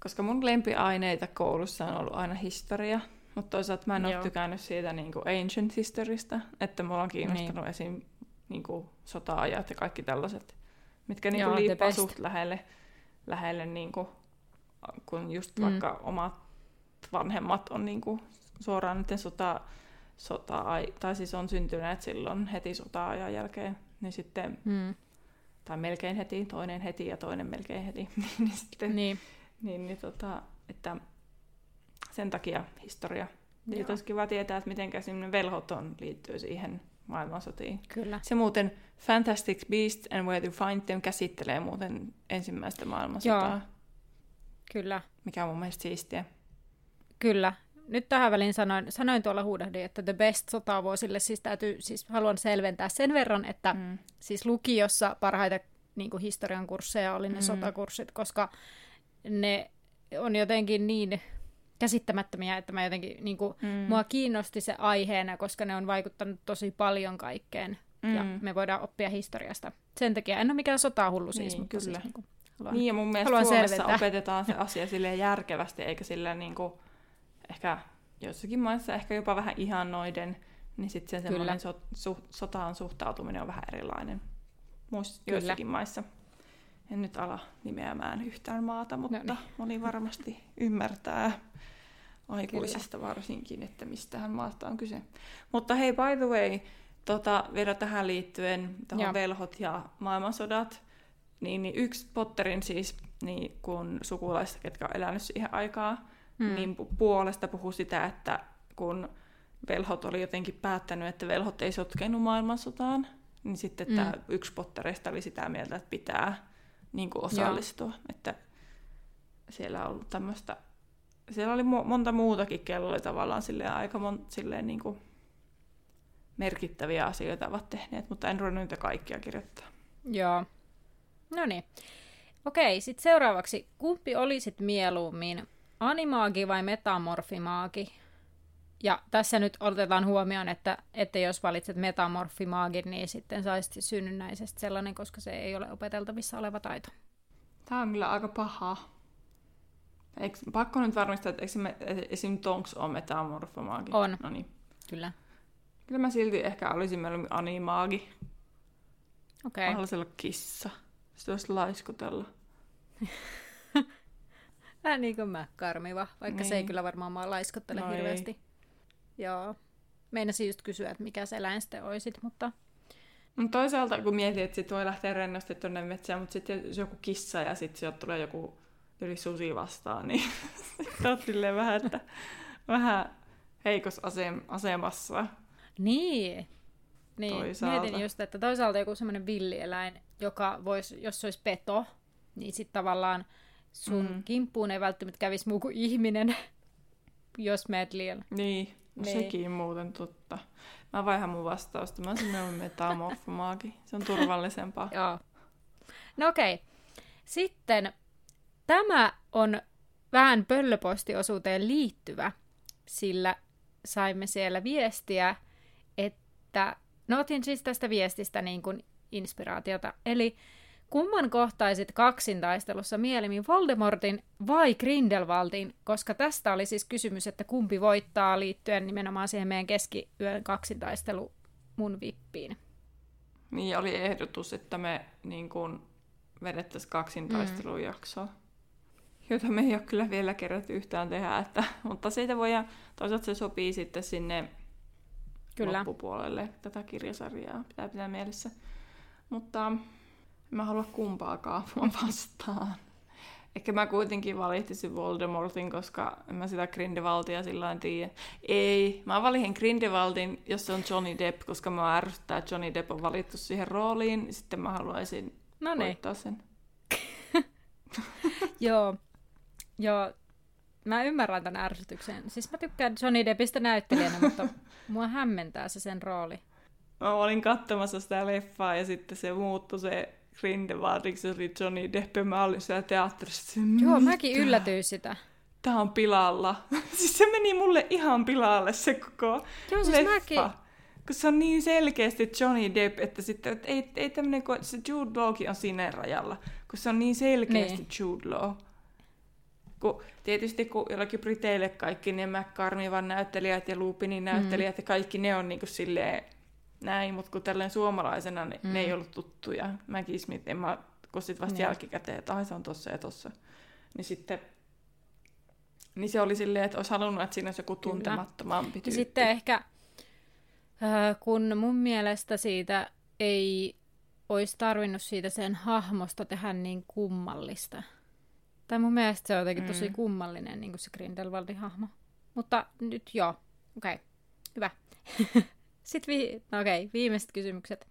koska mun lempiaineita koulussa on ollut aina historia. Mutta toisaalta mä en ole Joo. tykännyt siitä niin kuin ancient historysta, että mulla on kiinnostanut niin. esim. Niin kuin sota-ajat ja kaikki tällaiset, mitkä niin kuin liippaa suht lähelle, lähelle niin kuin, kun just Mm. vaikka omat vanhemmat on niin kuin suoraan niiden sota, sota tai siis on syntyneet silloin heti sota-ajan jälkeen, niin sitten Mm. tai melkein heti, toinen heti ja toinen melkein heti, niin, sitten, Niin, niin, niin tota, että sen takia historia. Ja Joo. olisi kiva tietää, että miten semmoinen velhoton liittyy siihen maailmansotiin. kyllä. Se muuten Fantastic Beasts and Where to Find Them käsittelee muuten ensimmäistä maailmansotaa, Joo. Kyllä, mikä on mun mielestä siistiä. kyllä. Nyt tähän väliin sanoin, sanoin tuolla huudahdin, että the best sotavuosille, siis täytyy, siis haluan selventää sen verran, että Mm. siis lukiossa parhaita niin kuin historian kursseja oli ne Mm. sotakurssit, koska ne on jotenkin niin käsittämättömiä, että mä jotenkin, niin kuin, Mm. mua kiinnosti se aiheena, koska ne on vaikuttanut tosi paljon kaikkeen. Mm. Ja me voidaan oppia historiasta. Sen takia en ole mikään sotahullu siis, Niin, mutta kyllä. siis niin kuin, haluan... Niin, ja mun mielestä Suomessa selventää. opetetaan se asia silleen järkevästi, eikä sillä niin kuin, ehkä joissakin maissa ehkä jopa vähän ihannoiden, niin sitten se Kyllä. semmoinen so, su, sotaan suhtautuminen on vähän erilainen Kyllä. joissakin maissa. En nyt ala nimeämään yhtään maata, mutta No niin. moni varmasti ymmärtää aikuisista varsinkin, että mistähän maasta on kyse. Mutta hei, by the way, tota, vielä tähän liittyen, tuohon Joo. velhot ja maailmansodat, niin, niin yksi Potterin siis, niin kun sukulaista, ketkä on elänyt siihen aikaa, Mm. niin pu- puolesta puhui sitä, että kun velhot oli jotenkin päättänyt, että velhot ei sotkenut maailmansotaan, niin sitten mm. tämä yksi pottereista oli sitä mieltä, että pitää niin kuin osallistua. Joo. Että siellä on ollut tämmöistä, siellä oli monta muutakin, kello oli tavallaan silleen aika mon, silleen niin kuin merkittäviä asioita ovat tehneet, mutta en ruvennut niitä kaikkia kirjoittaa. Joo. No niin. Okei, sitten seuraavaksi. Kumpi olisit mieluummin, animaagi vai metamorfimaagi? Ja tässä nyt otetaan huomioon, että, että jos valitset metamorfimaagin, niin sitten saisit synnynnäisestä sellainen, koska se ei ole opeteltavissa oleva taito. Tämä on kyllä aika paha. Eikö, pakko nyt varmistaa, että eikö esim. Tonks on metamorfomaagi? On. No niin. Kyllä. Kyllä mä silti ehkä olisin mieluummin animaagi. Okei. Okay. Haluaisin olla kissa. Sitten olisi laiskutella. Vähän niin kuin mä, karmiva, vaikka niin. se ei niin. kyllä varmaan maa laiskottele no hirveästi. Ei. Joo. Meinasin just kysyä, että mikä se eläin sitten olisit, mutta... No toisaalta kun mietit, että sit voi lähteä rennosti tuonne metsään, mutta sitten jos joku kissa ja sitten sieltä tulee joku yli susi vastaan, niin sitten vähän, että vähän heikossa asem- asemassa. Niin. Niin, toisaalta. mietin just, että toisaalta joku semmoinen villieläin, joka voisi, jos se olisi peto, niin sitten tavallaan sun mm. kimppuun ei välttämättä kävisi muu kuin ihminen, jos meet liian. Niin, no niin. sekin muuten totta. Mä vaihan mun vastausta. Mä sanon metamorfomaagi. Se on turvallisempaa. Joo. No okei. Okay. Sitten tämä on vähän pöllöpostiosuuteen liittyvä, sillä saimme siellä viestiä, että no otin siis tästä viestistä niin kuin inspiraatiota. Eli kumman kohtaisit kaksintaistelussa mieluummin Voldemortin vai Grindelwaldin, koska tästä oli siis kysymys, että kumpi voittaa liittyen nimenomaan siihen meidän keskiyön kaksintaistelu mun vippiin. Niin, oli ehdotus, että me niin kuin vedettäisiin kaksintaistelujaksoa, mm. jota me ei ole kyllä vielä kerätty yhtään tehdä, että, mutta siitä voi, toisaalta se sopii sitten sinne kyllä. loppupuolelle tätä kirjasarjaa, pitää pitää mielessä. Mutta mä halua kumpaakaan mua vastaan. Ehkä mä kuitenkin valitsisin Voldemortin, koska en mä sitä Grindelwaldia sillä tiedä. Ei, mä valitsin Grindelwaldin, jos se on Johnny Depp, koska mä ärsyttää, että Johnny Depp on valittu siihen rooliin, niin sitten mä haluaisin Noniin. voittaa sen. Joo. Joo, mä ymmärrän tämän ärsytyksen. Siis mä tykkään Johnny Deppistä näyttelijänä, mutta mua hämmentää se sen rooli. Mä olin katsomassa sitä leffaa ja sitten se muuttui se Grindelwaldiksi oli Johnny Depp ja mä olin siellä teatterissa. Joo, mäkin yllätyin sitä. Tää on pilalla. siis se meni mulle ihan pilalle se koko Joo, siis leffa. Mäkin. Kun se on niin selkeästi Johnny Depp, että sitten että ei, ei tämmönen, kun se Jude Lawkin on siinä rajalla, kun se on niin selkeästi niin. Jude Law. Kun, tietysti kun jollakin Briteille kaikki ne McCarmivan näyttelijät ja Lupinin näyttelijät mm. ja kaikki ne on niinku silleen näin, mutta kun tälleen suomalaisena niin mm. ne ei mm. ollut tuttuja. Mäkin Smith, en mä, kun sitten vasta niin. jälkikäteen, että ai se on tossa ja tossa. Niin sitten niin se oli silleen, että olisi halunnut, että siinä olisi joku tuntemattomampi tyyppi. Ja sitten ehkä, äh, kun mun mielestä siitä ei olisi tarvinnut siitä sen hahmosta tehdä niin kummallista. Tai mun mielestä se on jotenkin mm. tosi kummallinen, niin kuin se Grindelwaldin hahmo. Mutta nyt joo, okei, okay. hyvä. Sitten vi- no okei, okay, viimeiset kysymykset.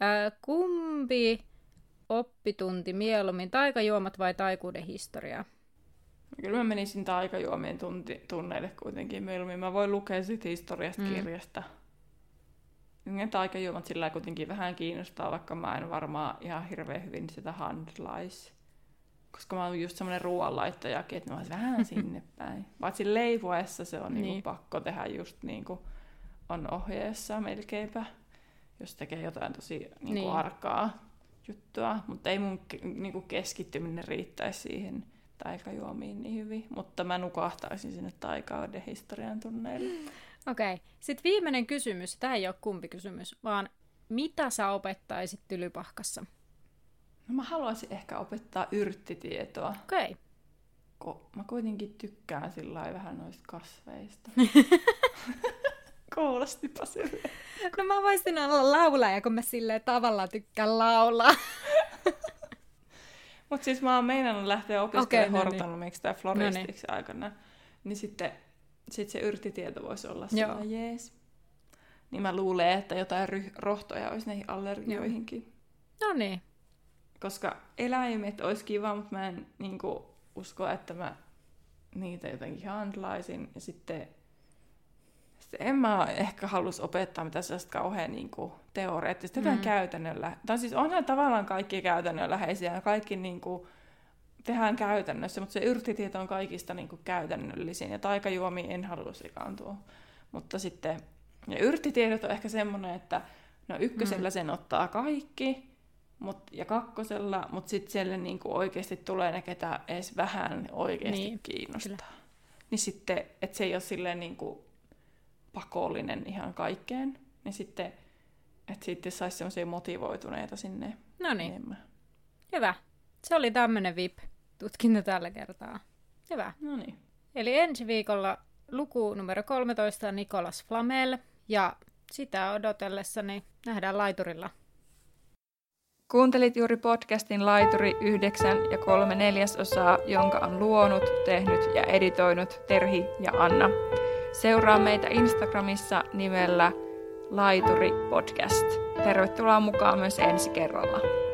Ää, kumpi oppitunti mieluummin, taikajuomat vai taikuuden historia? Kyllä mä menisin taikajuomien tunti, tunneille kuitenkin mieluummin. Mä voin lukea sit historiasta mm. kirjasta. Ne taikajuomat sillä kuitenkin vähän kiinnostaa, vaikka mä en varmaan ihan hirveän hyvin sitä handlaisi. Koska mä oon just semmoinen ruoanlaittajakin, että mä oon vähän sinne päin. Paitsi leivoessa se on niin. Niinku pakko tehdä just niinku on ohjeessa melkeinpä, jos tekee jotain tosi niin kuin niin. arkaa juttua, mutta ei mun niin kuin keskittyminen riittäisi siihen taikajuomiin niin hyvin, mutta mä nukahtaisin sinne taikauden historian tunneille. Okei, okay. sitten viimeinen kysymys, tämä ei ole kumpi kysymys, vaan mitä sä opettaisit tylypahkassa? No mä haluaisin ehkä opettaa yrttitietoa. Okei. Okay. Mä kuitenkin tykkään sillä vähän noista kasveista. Kuulostipa sille. No mä voisin olla laulaja, kun mä silleen tavallaan tykkään laulaa. Mutta siis mä oon meinannut lähteä opiskelemaan okay, hortonomiksi no niin. tai floristiksi no niin. aikana. Niin sitten sit se yrtitieto voisi olla sillä jees. niin mä luulen, että jotain ry- rohtoja olisi näihin allergioihinkin. No niin. Koska eläimet olisi kiva, mutta mä en niin kuin, usko, että mä niitä jotenkin handlaisin. Ja sitten en mä ehkä halus opettaa mitä sellaista kauhean niin kuin, teoreettista, jotain mm. käytännöllä. Tai siis onhan tavallaan kaikki käytännönläheisiä ja kaikki niin kuin, tehdään käytännössä, mutta se yrttitieto on kaikista niin kuin, käytännöllisin. Ja taikajuomi en halua sekaantua. Mutta sitten, ja yrttitiedot on ehkä semmoinen, että no ykkösellä mm. sen ottaa kaikki, mut, ja kakkosella, mutta sitten siellä niinku oikeasti tulee ne, ketä edes vähän oikeasti niin, kiinnostaa. Kyllä. Niin sitten, että se ei ole silleen niinku pakollinen ihan kaikkeen, niin sitten, että sitten saisi semmoisia motivoituneita sinne No niin. Hyvä. Se oli tämmöinen VIP-tutkinto tällä kertaa. Hyvä. No niin. Eli ensi viikolla luku numero 13 on Nikolas Flamel, ja sitä odotellessani nähdään laiturilla. Kuuntelit juuri podcastin Laituri 9 ja 3 neljäsosaa, jonka on luonut, tehnyt ja editoinut Terhi ja Anna. Seuraa meitä Instagramissa nimellä Laituri Podcast. Tervetuloa mukaan myös ensi kerralla.